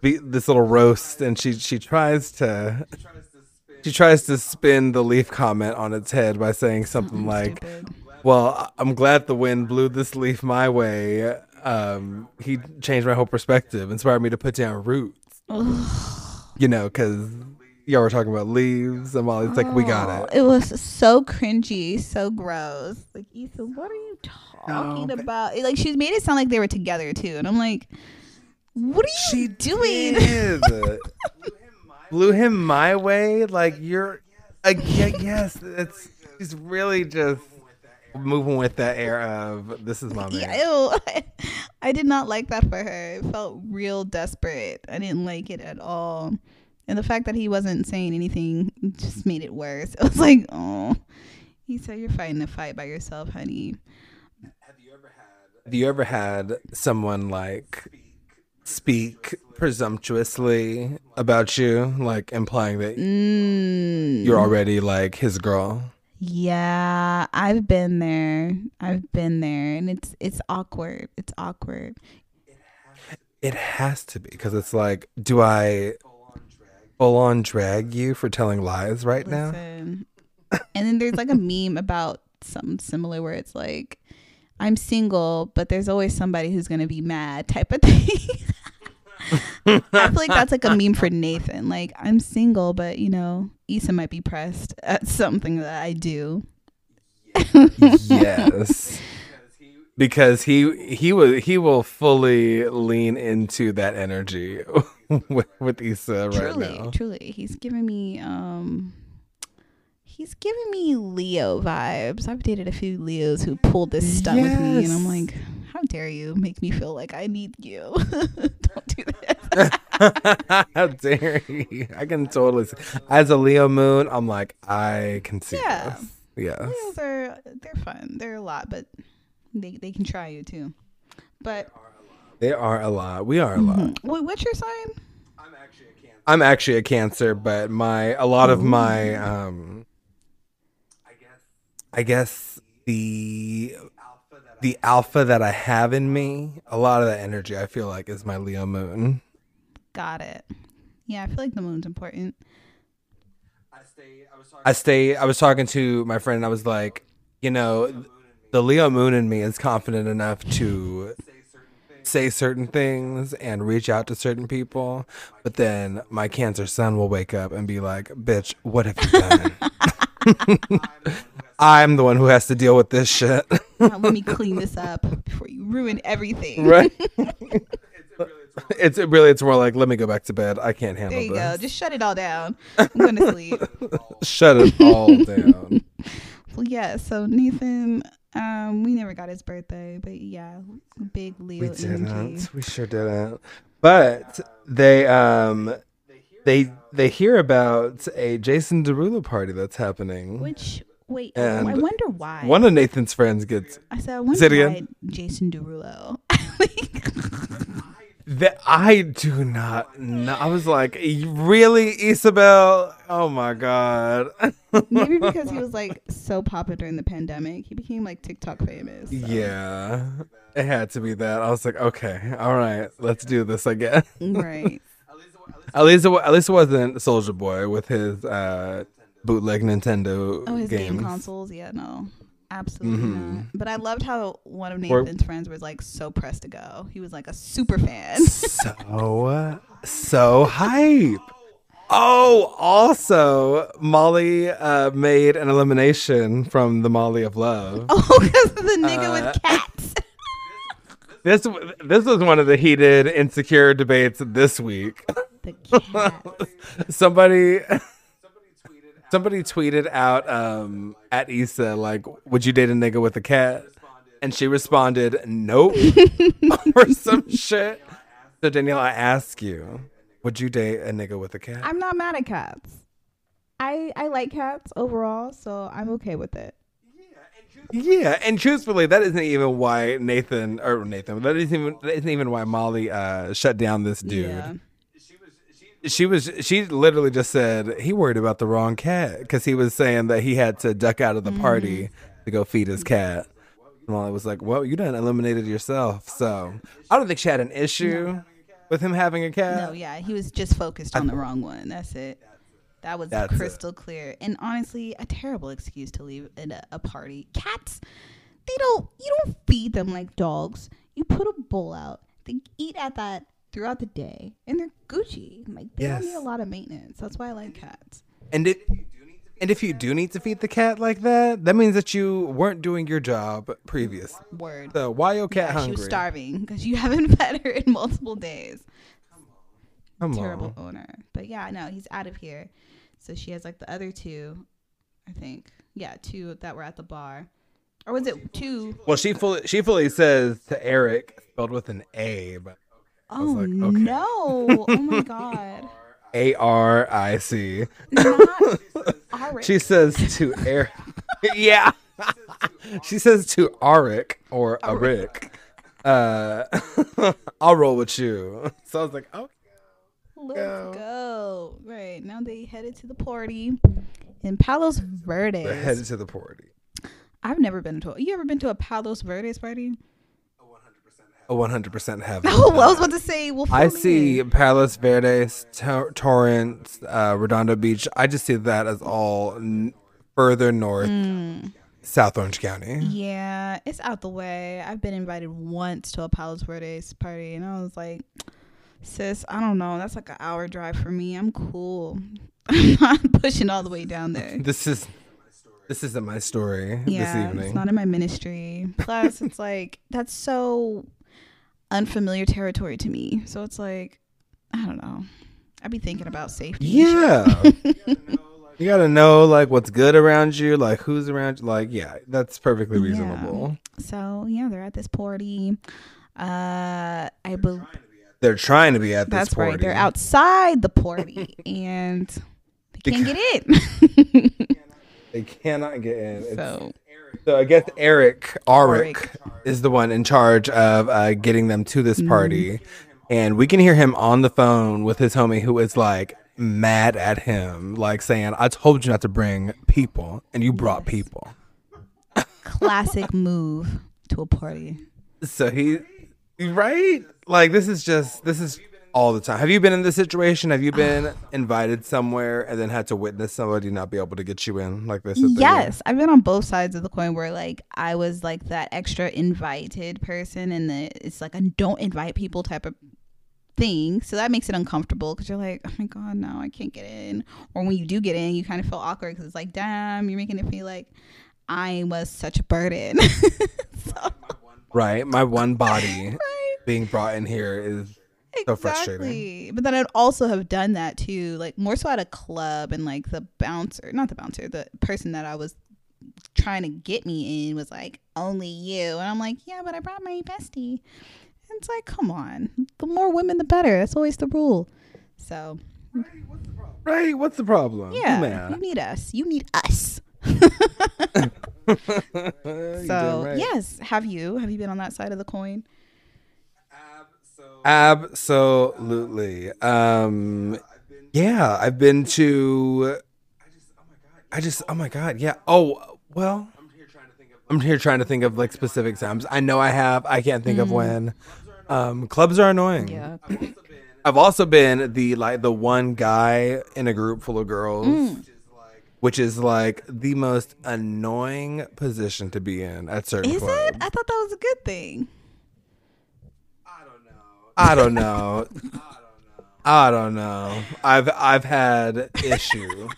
be, this little roast and she she tries to she tries to spin the leaf comment on its head by saying something like. Well, I'm glad the wind blew this leaf my way. Um, he changed my whole perspective, inspired me to put down roots. You know, because y'all were talking about leaves. I'm all, it's like, we got it. It was so cringy, so gross. Like Ethan, what are you talking No, but- about? Like she made it sound like they were together too, and I'm like, what are you doing? did. blew him my way. Like, you're, uh, yeah, yes, it's, he's really just moving with that air of, this is my man. Yeah, ew. I did not like that for her. It felt real desperate. I didn't like it at all. And the fact that he wasn't saying anything just made it worse. It was like, oh, he said you're fighting a fight by yourself, honey. Have you ever had Have you ever had someone like speak presumptuously about you, like implying that Mm, you're already like his girl? Yeah, I've been there. I've been there, and it's it's awkward. It's awkward. It has to be because it's like, do I full on drag you for telling lies right now? And then there's like a meme about something similar where it's like, I'm single, but there's always somebody who's gonna be mad type of thing. I feel like that's like a meme for Nathan. Like I'm single, but you know, Issa might be pressed at something that I do. yes. Because he he will he will fully lean into that energy with, with Issa right truly, now. truly, he's giving me um, he's giving me Leo vibes. I've dated a few Leos who pulled this stunt with me, and I'm like, how dare you make me feel like I need you? Don't do this. How dare you? I can totally see. As a Leo moon, I'm like, I can see Yeah. this. Yes. Leos are they're fun. They're a lot, but they they can try you too. But They are a lot. We are a lot. Mhm. wait, what's your sign? I'm actually a cancer. I'm actually a cancer, but my a lot of my um I guess the the alpha that I have in me, a lot of that energy I feel like is my Leo moon. Got it. Yeah, I feel like the moon's important. I stay I was talking to my friend and I was like, you know, the Leo moon in me is confident enough to say certain things and reach out to certain people, but then my cancer sun will wake up and be like, "Bitch, what have you done?" I'm the one who has to deal with this shit. Now, let me clean this up before you ruin everything. right? it's it really it's more like, "Let me go back to bed. I can't handle it. There you this." go. Just shut it all down. I'm going to sleep. Shut it all down. well, yeah. So Nathan, um, we never got his birthday, but yeah, big Leo We energy. didn't. We sure didn't. But they um they they hear about a Jason Derulo party that's happening. Which wait, And I wonder why. One of Nathan's friends gets I said, I wonder why. Jason Derulo. that I do not know. I was like, really, Isabel? Oh my god. Maybe because he was like so popular during the pandemic, he became like TikTok famous. so. yeah. It had to be that. I was like, okay, all right, let's do this again. Right. At least, it, at least it wasn't Soldier Boy with his uh, bootleg Nintendo Oh, his games. game consoles. Yeah, no, absolutely Mhm. not. But I loved how one of Or- Nathan's friends was like so pressed to go. He was like a super fan. so so hype. Oh, also, Molly uh, made an elimination from the Molly of Love. oh, because the nigga Uh, with cats. This this was one of the heated insecure debates this week. the cats. Somebody somebody tweeted out um, at Issa like, "Would you date a nigga with a cat?" And she responded, "Nope," or some shit. So Danielle, I ask you, would you date a nigga with a cat? I'm not mad at cats. I I like cats overall, so I'm okay with it. Yeah, and truthfully, that isn't even why Nathan or Nathan. That isn't even that isn't even why Molly uh, shut down this dude. Yeah. She was she literally just said he worried about the wrong cat because he was saying that he had to duck out of the party Mm-hmm. to go feed his cat. And Molly was like, "Well, you done eliminated yourself." So I don't think she had an issue with him having a cat. No, yeah, he was just focused on the wrong one. That's it. That was That's it. crystal clear. And honestly, a terrible excuse to leave a, a party. Cats, they don't. You don't feed them like dogs. You put a bowl out. They eat at that throughout the day, and they're Gucci. Like they don't need a lot of maintenance. That's why I like cats. And it, and if you do need to feed the cat like that, that means that you weren't doing your job previous. Word. So why your cat Yeah, hungry? She was starving because you haven't fed her in multiple days. Come Terrible on. owner. But yeah, no, he's out of here. So she has like the other two, I think. Yeah, two that were at the bar. Or was it two? Well, she fully she fully says to Aric spelled with an A, but Oh like, okay. no! Oh my god! A R I C. She says to Aric. yeah. she says to Arik or Arik. Uh, I'll roll with you. So I was like, oh, Let's go. go. Right now they headed to the party in Palos Verdes. we're headed to the party. I've never been to. A, you ever been to a Palos Verdes party? A 100% have. Oh, well, I was about to say. Well, I me see. Palos Verdes, Tor- Torrance, uh, Redondo Beach. I just see that as all n- further north, Mm. South Orange County. Yeah, it's out the way. I've been invited once to a Palos Verdes party, and I was like, sis, I don't know. That's like an hour drive for me. I'm cool. I'm not pushing all the way down there. This is this isn't my story Yeah, this evening. it's not in my ministry. Plus, it's like that's so unfamiliar territory to me. So it's like, I don't know. I'd be thinking about safety. yeah. you gotta know like what's good around you, like who's around you. Like, yeah, that's perfectly Yeah. reasonable. So yeah, they're at this party. Uh, I believe They're trying to be at this that's party. right. They're outside the party and they can't get in. They cannot get in. It's- so So I guess Aric Auric. is the one in charge of uh, getting them to this party, and we can hear him on the phone with his homie who is like mad at him, like saying, "I told you not to bring people, and you brought people." classic move to a party. So he, right? Like this is just this is all the time. Have you been in this situation? Have you been invited somewhere and then had to witness somebody not be able to get you in like this? Yes, I've been on both sides of the coin where like I was like that extra invited person, and the it's like a don't invite people type of thing. So that makes it uncomfortable because you're like, oh my god, no, I can't get in. Or when you do get in, you kind of feel awkward because it's like, damn, you're making it feel like I was such a burden. so, Right. My one body right. being brought in here is so frustrating. Exactly. But then I'd also have done that too, like more so at a club and like the bouncer, not the bouncer, the person that I was trying to get me in was like, only you. And I'm like, yeah, but I brought my bestie. And it's like, come on. The more women, the better. That's always the rule. So, Right? What's the problem? yeah, You you need us. You need us. So, right. yes. Have you? Have you been on that side of the coin? Absolutely. Um yeah, I've been to I just oh my god, yeah. Oh, well, I'm here trying to think of like specific times. I know I have. I can't think of when. Um clubs are annoying. Yeah. I've also been the like the one guy in a group full of girls, which is like the most annoying position to be in at certain Is clubs. it? I thought that was a good thing. I don't know. I don't know. I've I've had issue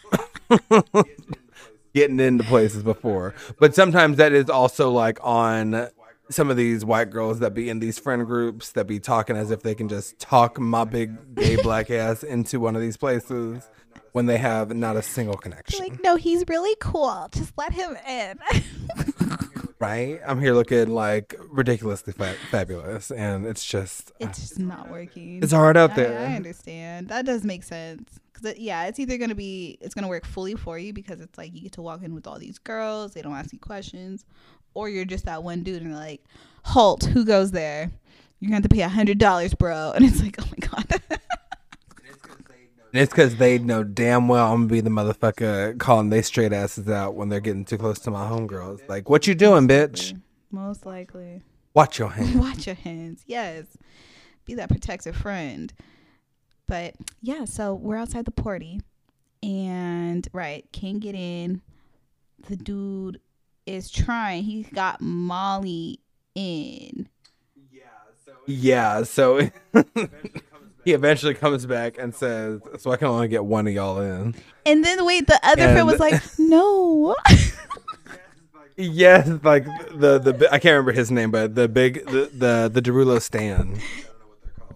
getting into places before, but sometimes that is also like on some of these white girls that be in these friend groups that be talking as if they can just talk my big gay black ass into one of these places when they have not a single connection. Like, no, he's really cool. Just let him in. right? I'm here looking like ridiculously fa- fabulous, and it's just uh, it's just not working. it's hard out I- there. I, understand. That does make sense. Cause it, yeah, it's either gonna be it's gonna work fully for you because it's like you get to walk in with all these girls, they don't ask you questions, or you're just that one dude and they're like, "Halt, who goes there? You're gonna have to pay a hundred dollars, bro." And it's like, oh my god. And it's because they know damn well I'm gonna be the motherfucker calling they straight asses out when they're getting too close to my homegirls. Like, what you doing, bitch? Most likely. Watch your hands. Watch your hands. Yes. Be that protective friend. But yeah, so we're outside the party and right, can't get in. The dude is trying. He's got Molly in. Yeah. So. Yeah, so he eventually comes back and says, "So I can only get one of y'all in." And then wait, the other friend was like, "No." Yes, like the the I can't remember his name, but the big the the, the Derulo Stan,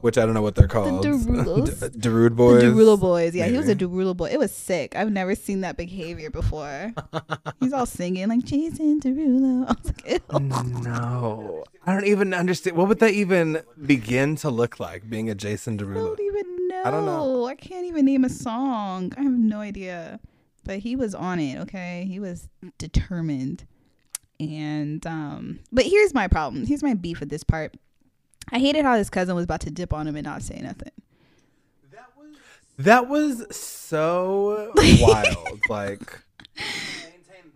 which I don't know what they're called. Derulos? D- Derude boys. The Derulo boys. Yeah, he was a Derulo boy. It was sick. I've never seen that behavior before. He's all singing like Jason Derulo. I was like, Ew. No, I don't even understand. What would that even begin to look like? Being a Jason Derulo. I don't even know. I don't know. I can't even name a song. I have no idea. But he was on it, okay? He was determined. And um but here's my problem. Here's my beef with this part. I hated how his cousin was about to dip on him and not say nothing. That was so wild. Like,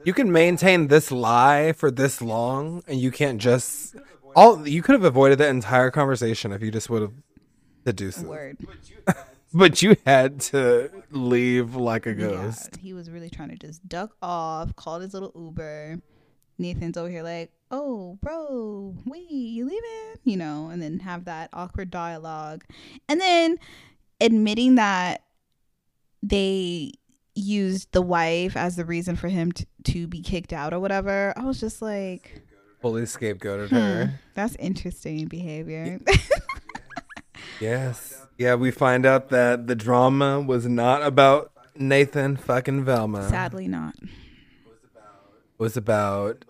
you can maintain this lie for this long, and you can't just all. You could have avoided the entire conversation if you just would have deduced it. Word. But you had to leave like a Yeah, ghost. he was really trying to just duck off, called his little Uber. Nathan's over here like, "Oh, bro, wait, you leaving?" You know, and then have that awkward dialogue, and then admitting that they used the wife as the reason for him to, to be kicked out or whatever. I was just like, Fully scapegoated hmm, her. that's interesting behavior. Yes. Yeah, we find out that the drama was not about Nathan fucking Velma. Sadly, not. It was about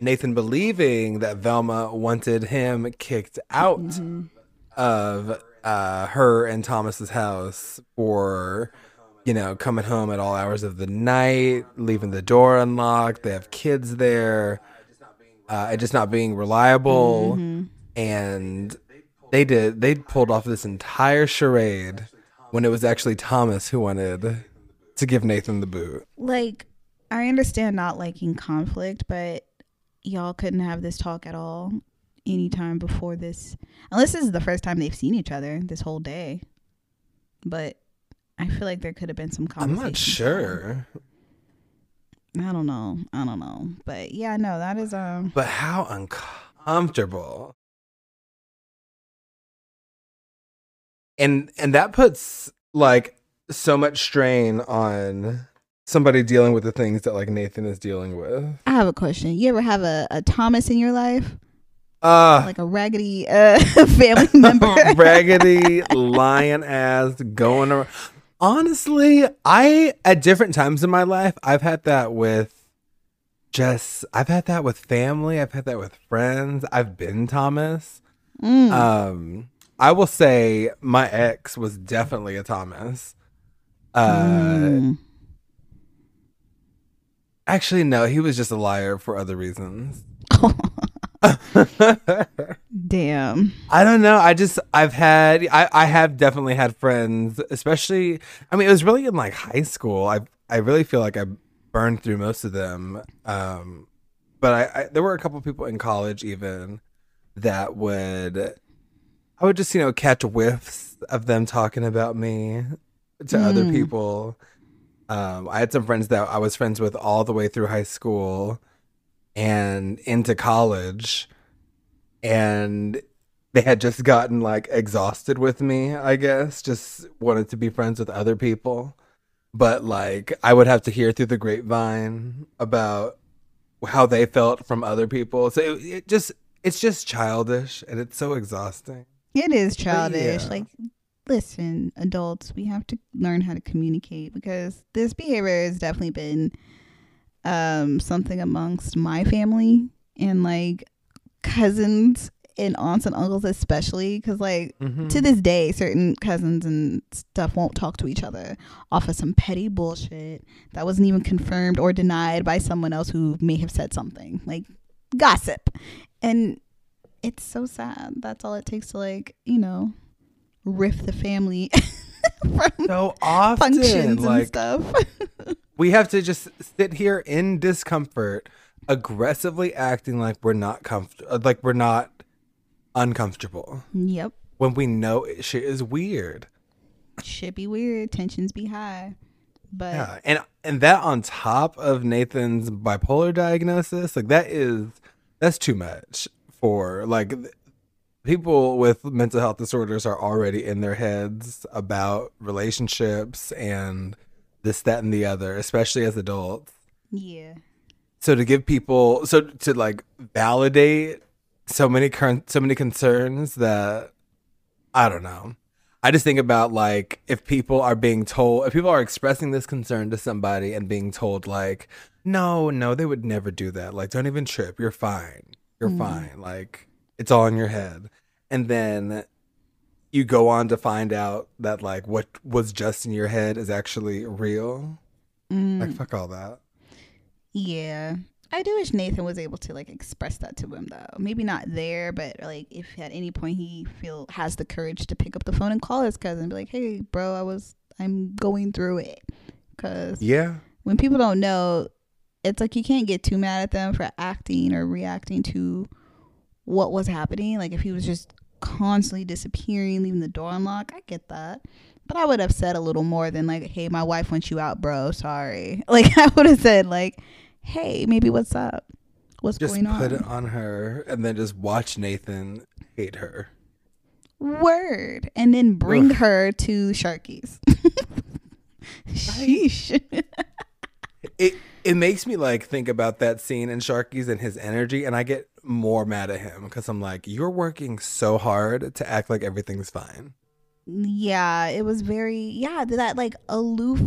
Nathan believing that Velma wanted him kicked out Mm-hmm. of uh, her and Thomas's house for, you know, coming home at all hours of the night, leaving the door unlocked. They have kids there, uh, and just not being reliable. Mm-hmm. And they did. They pulled off this entire charade when it was actually Thomas who wanted to give Nathan the boot. Like, I understand not liking conflict, but y'all couldn't have this talk at all anytime before this. Unless this is the first time they've seen each other this whole day. But I feel like there could have been some conversation. I'm not sure. I don't know. I don't know. But yeah, no, that is um But how uncomfortable. And and that puts like so much strain on somebody dealing with the things that like Nathan is dealing with. I have a question. You ever have a, a Thomas in your life? Uh Like a raggedy uh family member? raggedy lion ass going around. Honestly, I at different times in my life, I've had that with just I've had that with family, I've had that with friends. I've been Thomas. Mm. Um I will say my ex was definitely a Thomas. Uh Mm. Actually no, he was just a liar for other reasons. Damn. I don't know. I just I've had I I have definitely had friends, especially I mean it was really in like high school. I I really feel like I burned through most of them. Um but I, I there were a couple people in college even that would I would just, you know, catch whiffs of them talking about me to other Mm. people. Um I had some friends that I was friends with all the way through high school and into college and they had just gotten like exhausted with me, I guess, just wanted to be friends with other people. But like I would have to hear through the grapevine about how they felt from other people. So it, it just it's just childish and it's so exhausting. It is childish. yeah. Like, listen, adults, we have to learn how to communicate because this behavior has definitely been um something amongst my family and like cousins and aunts and uncles especially because like Mm-hmm. to this day certain cousins and stuff won't talk to each other off of some petty bullshit that wasn't even confirmed or denied by someone else who may have said something like gossip and it's so sad that's all it takes to like you know riff the family from so often functions like and stuff. we have to just sit here in discomfort aggressively acting like we're not comfortable like we're not uncomfortable. Yep. When we know it, shit is weird. Should be weird. Tensions be high. But yeah and and that on top of nathan's bipolar diagnosis like that is that's too much for like people with mental health disorders are already in their heads about relationships and this that and the other especially as adults. Yeah. So to give people so to like validate so many current so many concerns that i don't know. I just think about like if people are being told if people are expressing this concern to somebody and being told like no no they would never do that. Like don't even trip. You're fine. You're mm-hmm. fine. Like it's all in your head and then you go on to find out that like what was just in your head is actually real mm. like fuck all that Yeah. I do wish Nathan was able to like express that to him though. Maybe not there, but like if at any point he feel has the courage to pick up the phone and call his cousin and be like, "Hey, bro, I was I'm going through it." Cuz yeah when people don't know, it's like you can't get too mad at them for acting or reacting to what was happening. Like if he was just constantly disappearing, leaving the door unlocked, I get that. But I would have said a little more than like, "Hey, my wife wants you out, bro. Sorry." Like I would have said like, "Hey, maybe what's up? what's Just going on. Just put it on her and then just watch Nathan hate her. Word. And then bring Ugh. her to Sharky's. Sheesh. It it makes me like think about that scene in Sharky's and his energy, and I get more mad at him because I'm like, you're working so hard to act like everything's fine. yeah, it was very yeah, that like aloof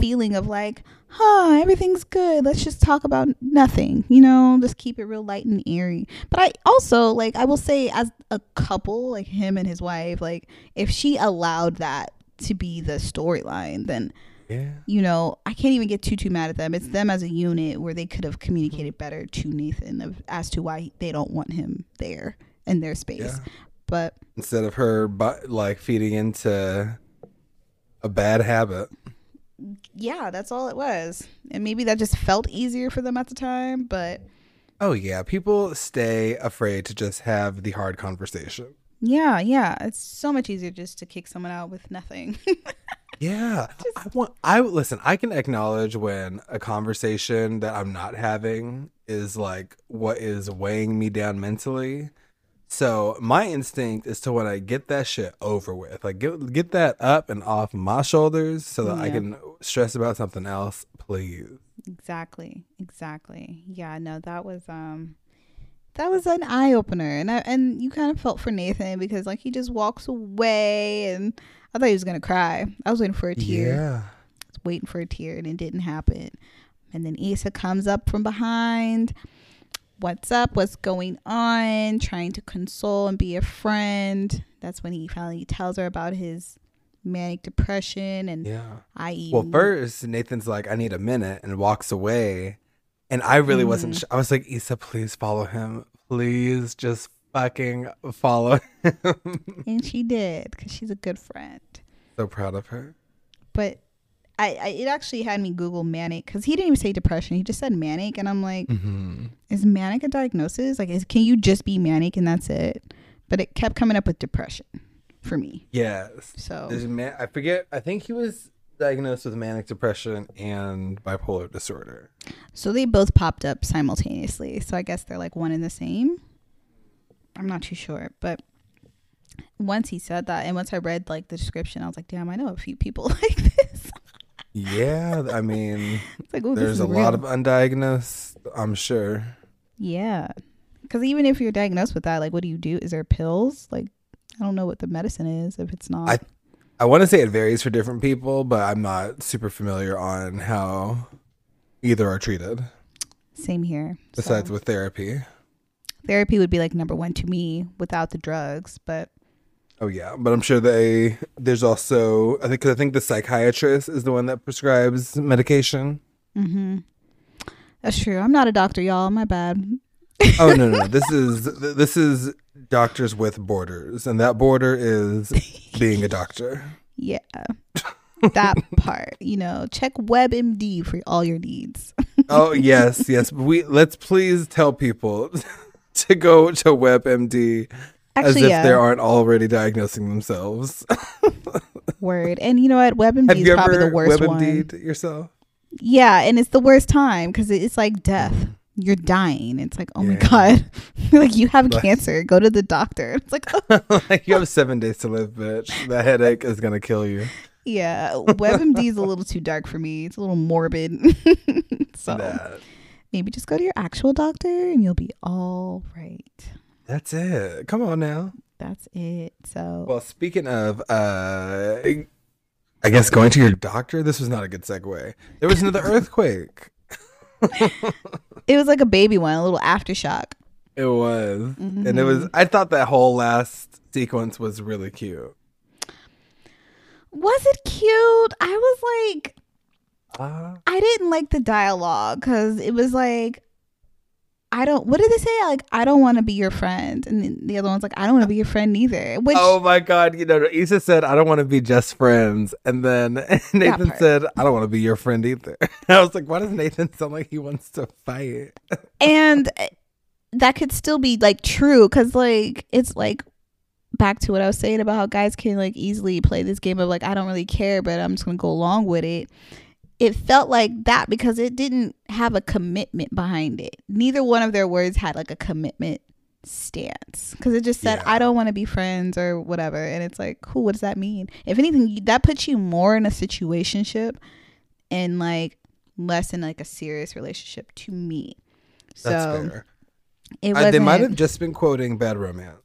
feeling of like, huh, everything's good. Let's just talk about nothing, you know, just keep it real light and airy. But I also like I will say as a couple, like him and his wife, like if she allowed that to be the storyline, then Yeah. you know, I can't even get too too mad at them. It's them as a unit where they could have communicated better to Nathan of, as to why they don't want him there in their space. Yeah. But Instead of her bu- like feeding into a bad habit. yeah, that's all it was. And maybe that just felt easier for them at the time, but Oh yeah, people stay afraid to just have the hard conversation. yeah, yeah, it's so much easier just to kick someone out with nothing. Yeah, I want. I listen. I can acknowledge when a conversation that I'm not having is like what is weighing me down mentally. So my instinct is to when I get that shit over with, like get get that up and off my shoulders, so that I can stress about something else. Please. Exactly. Exactly. Yeah, no, that was um that was an eye opener. And I, and you kind of felt for Nathan because like he just walks away and I thought he was going to cry. I was waiting for a tear. Yeah. I was waiting for a tear and it didn't happen. And then Issa comes up from behind. What's up? What's going on? Trying to console and be a friend. That's when he finally tells her about his manic depression and Yeah. I Well, first Nathan's like, "I need a minute," and walks away. And I really wasn't. Mm. Sh- I was like, "Issa, please follow him. Please, just fucking follow him." and she did because she's a good friend. so proud of her. But I, I it actually had me Google manic because he didn't even say depression. He just said manic, and I'm like, Mm-hmm. is manic a diagnosis? Like, is, can you just be manic and that's it? But it kept coming up with depression for me. Yes. So man- I forget. I think he was diagnosed with manic depression and bipolar disorder. so they both popped up simultaneously. So I guess they're like one and the same. I'm not too sure, but once he said that, and once I read like the description, I was like, damn, I know a few people like this. Yeah, I mean, It's like, there's a real. lot of undiagnosed. I'm sure. Yeah. Because even if you're diagnosed with that, like, what do you do? Is there pills? Like, I don't know what the medicine is if it's not. I- I want to say it varies for different people, but I'm not super familiar on how either are treated. Same here. Besides So, with therapy. therapy would be like number one to me without the drugs. But Oh yeah, but I'm sure they. There's also I think cause I think the psychiatrist is the one that prescribes medication. hmm that's true. I'm not a doctor, y'all. My bad. Oh no no, no. this is this is Doctors with Borders, and that border is being a doctor. Yeah. that part, you know, check WebMD for all your needs. Oh yes yes. We let's please tell people to go to WebMD as if yeah. they aren't already diagnosing themselves. Word. And you know what? WebMD Have is probably the worst one. WebMD'd yourself? Yeah, and it's the worst time because it's like death. You're dying. It's like, oh my Yeah. god, like you have Like- cancer. Go to the doctor. It's like, oh, like you have seven days to live, bitch. That headache is gonna kill you. yeah. WebMD is a little too dark for me. It's a little morbid. so maybe just go to your actual doctor and you'll be all right. That's it. Come on now. That's it. So Well, speaking of, uh, I guess going to your doctor. This was not a good segue. There was another earthquake. it was like a baby one, a little aftershock. It was, and it Mm-hmm. was. I thought that whole last sequence was really cute. Was it cute? I was like, Uh, I didn't like the dialogue because it was like, I don't. What did they say? Like, I don't want to be your friend, and the other one's like, I don't want to be your friend neither. Which oh my god! You know, Issa said, "I don't want to be just friends, and then Nathan said, "I don't want to be your friend either." I was like, "Why does Nathan sound like he wants to fight?" and uh, that could still be like true because like it's like back to what I was saying about how guys can like easily play this game of like I don't really care, but I'm just gonna go along with it. It felt like that because it didn't have a commitment behind it. Neither one of their words had like a commitment stance because it just said Yeah. I don't want to be friends or whatever, and it's like, cool. What does that mean? If anything, that puts you more in a situationship and like less in like a serious relationship to me. That's so fair. it they might have just been quoting Bad Romance.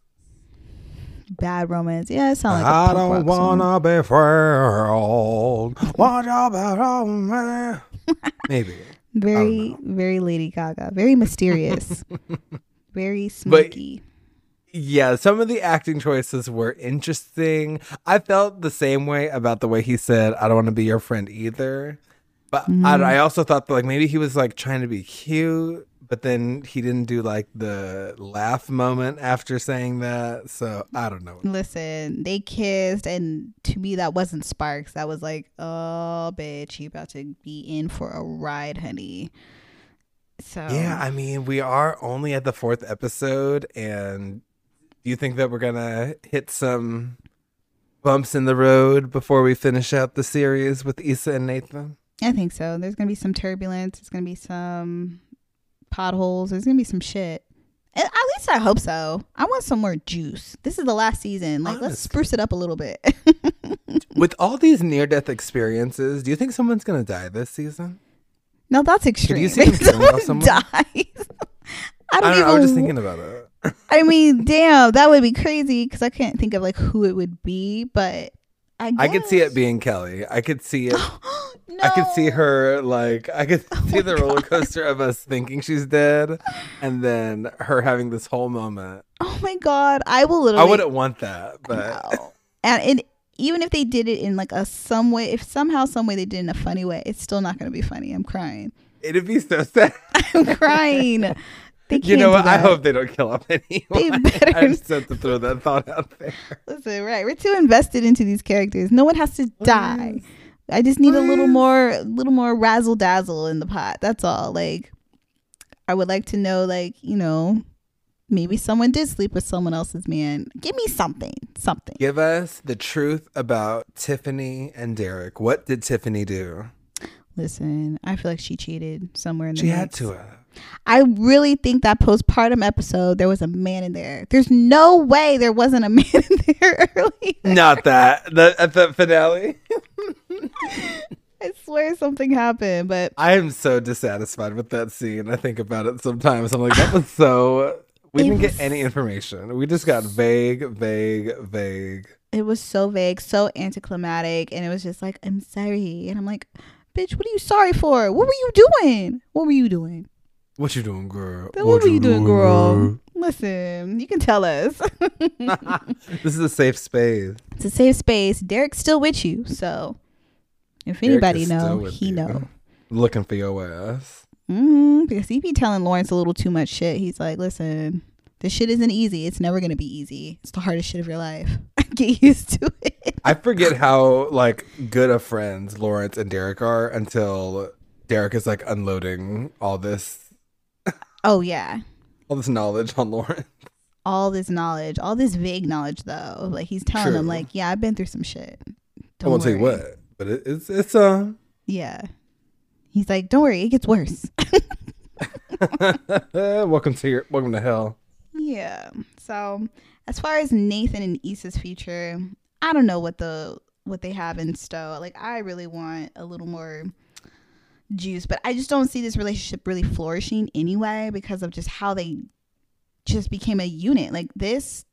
Bad romance. Yeah, it sounds like a I don't wanna be friends. What about me? Maybe. Very, very Lady Gaga. Very mysterious. very smoky. Yeah, some of the acting choices were interesting. I felt the same way about the way he said, "I don't want to be your friend either." But Mm-hmm. I, I also thought that like maybe he was like trying to be cute, but then he didn't do like the laugh moment after saying that. So I don't know. Listen, they kissed, and to me, that wasn't Sparks. That was like, oh, bitch, you about to be in for a ride, honey. So Yeah, I mean, we are only at the fourth episode, and do you think that we're gonna hit some bumps in the road before we finish out the series with Issa and Nathan? I think so. There's gonna be some turbulence. There's gonna be some potholes. There's gonna be some shit. At least I hope so. I want some more juice. This is the last season. Like, let's spruce it up a little bit. With all these near-death experiences, do you think someone's gonna die this season? no, that's extreme. Do you see If someone someone? dies, I I don't, don't even. know. I was just thinking about it. I mean, damn, that would be crazy because I can't think of like who it would be, but I I could see it being Kelly. I could see it. no. I could see her like I could oh see the roller coaster of us thinking she's dead, and then her having this whole moment. Oh my god, I will literally. I wouldn't want that, but No. and it, even if they did it in like a some way, if somehow some way they did it in a funny way, it's still not going to be funny. I'm crying. it'd be so sad. I'm crying. They You know what? I hope they don't kill off anyone. better- I just have to throw that thought out there. Listen, right? We're too invested into these characters. No one has to die. I just need a little more, little more razzle dazzle in the pot. That's all. Like, I would like to know, like, you know, maybe someone did sleep with someone else's man. Give me something, something. Give us the truth about Tiffany and Derek. What did Tiffany do? Listen, I feel like she cheated somewhere in the She had to have. I really think that postpartum episode there was a man in there. There's no way there wasn't a man in there earlier. Not that. The, at the finale. I swear something happened, but I am so dissatisfied with that scene. I think about it sometimes. I'm like, that was so. We It didn't was- get any information. We just got vague, vague, vague. it was so vague, so anticlimactic, and it was just like, I'm sorry. And I'm like, bitch, what are you sorry for? What were you doing? What were you doing? What you doing, girl? What, were you doing, girl? Listen, you can tell us. this is a safe space. it's a safe space. Derek's still with you, so if Derek anybody is know, he you. know. Looking for your ass. hmm Because he be telling Lawrence a little too much shit. He's like, listen, this shit isn't easy. It's never gonna be easy. It's the hardest shit of your life. Get used to it. I forget how like good of friends Lawrence and Derek are until Derek is like unloading all this Oh yeah. all this knowledge on Lawrence. All this knowledge, all this vague knowledge though. Like he's telling them, like, yeah, I've been through some shit. I won't tell you what, but it, it's it's uh Yeah. He's like, don't worry, it gets worse. welcome to your welcome to hell. Yeah. So as far as Nathan and Issa's future, I don't know what the what they have in stow. Like I really want a little more juice, but I just don't see this relationship really flourishing anyway because of just how they just became a unit. Like this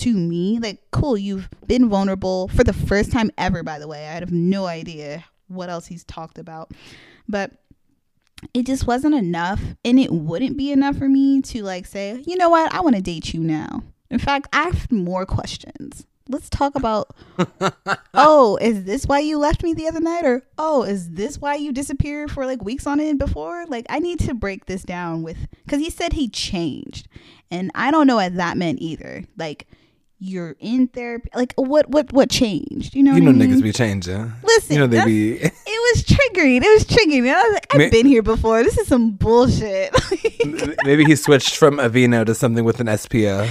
to me, like cool, you've been vulnerable for the first time ever, by the way. I have no idea what else he's talked about. But it just wasn't enough and it wouldn't be enough for me to like say you know what i want to date you now in fact i have more questions let's talk about oh is this why you left me the other night or oh is this why you disappeared for like weeks on end before like i need to break this down with because he said he changed and i don't know what that meant either like you're in therapy like what what what changed you know You what know I mean? niggas be changing. Listen, You know they be it was triggering. It was triggering. I was like, I've Ma- been here before. This is some bullshit. maybe he switched from Aveeno to something with an SPF.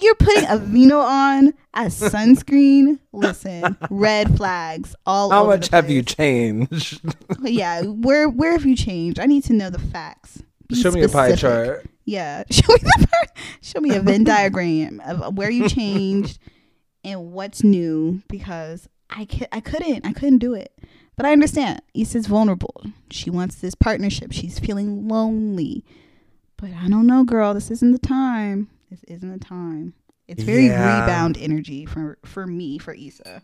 You're putting Aveeno on as sunscreen. Listen, red flags all over. How much have you changed? Yeah, where where have you changed? I need to know the facts. Be Show me a pie chart. Yeah, show me the show me a Venn diagram of where you changed and what's new because I could I couldn't I couldn't do it. But I understand. Issa's vulnerable. She wants this partnership. She's feeling lonely. But I don't know, girl. This isn't the time. This isn't the time. It's very Yeah. rebound energy for for me for Issa.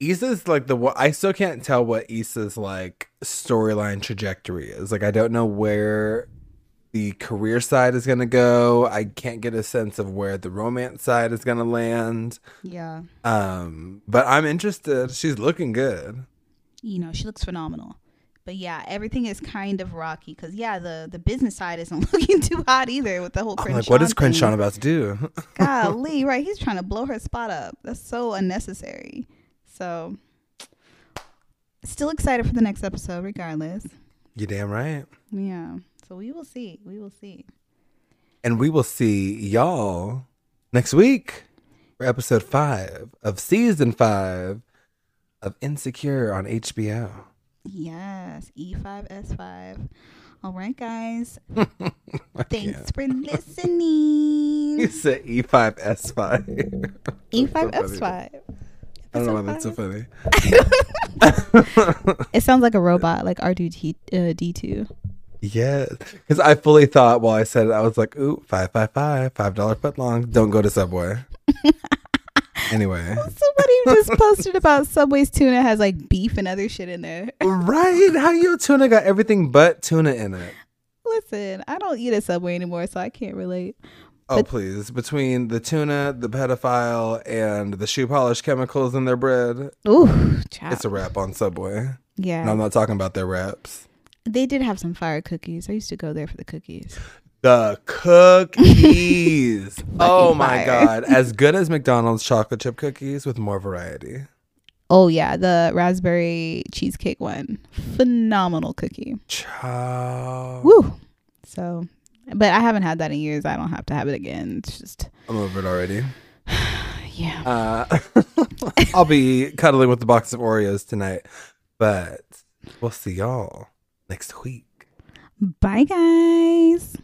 Issa's like the I still can't tell what Issa's like storyline trajectory is. Like I don't know where the career side is gonna go. I can't get a sense of where the romance side is gonna land. Yeah. Um, but I'm interested. She's looking good. you know she looks phenomenal but yeah everything is kind of rocky because yeah the the business side isn't looking too hot either with the whole I'm like, what is thing. Crenshaw about to do? golly right he's trying to blow her spot up that's so unnecessary so still excited for the next episode regardless you damn right. yeah so we will see we will see And we will see y'all next week for episode five of season five of Insecure on HBO. Yes E e5s5 all right guys thanks for listening You said E E5S5. E That's so funny. e5s5 I don't know why that's so funny. It sounds like a robot, like R2D uh, D2. Yes. Because I fully thought while I said it, I was like, ooh, 555, $5 foot long. Don't go to Subway. Anyway. Somebody just posted about Subway's tuna has like beef and other shit in there. Right? How your tuna got everything but tuna in it? Listen, I don't eat at Subway anymore, so I can't relate. Oh, But- please. Between the tuna, the pedophile, and the shoe polish chemicals in their bread, Ooh, child. it's a wrap on Subway. yeah. And I'm not talking about their wraps. They did have some fire cookies. I used to go there for the cookies. The cookies. oh my. God. As good as McDonald's chocolate chip cookies with more variety. Oh yeah, the raspberry cheesecake one. Phenomenal cookie. Ciao. Woo. So, but I haven't had that in years. I don't have to have it again. It's just I'm over it already. yeah. Uh, I'll be cuddling with the box of Oreos tonight, but we'll see y'all next week. Bye guys.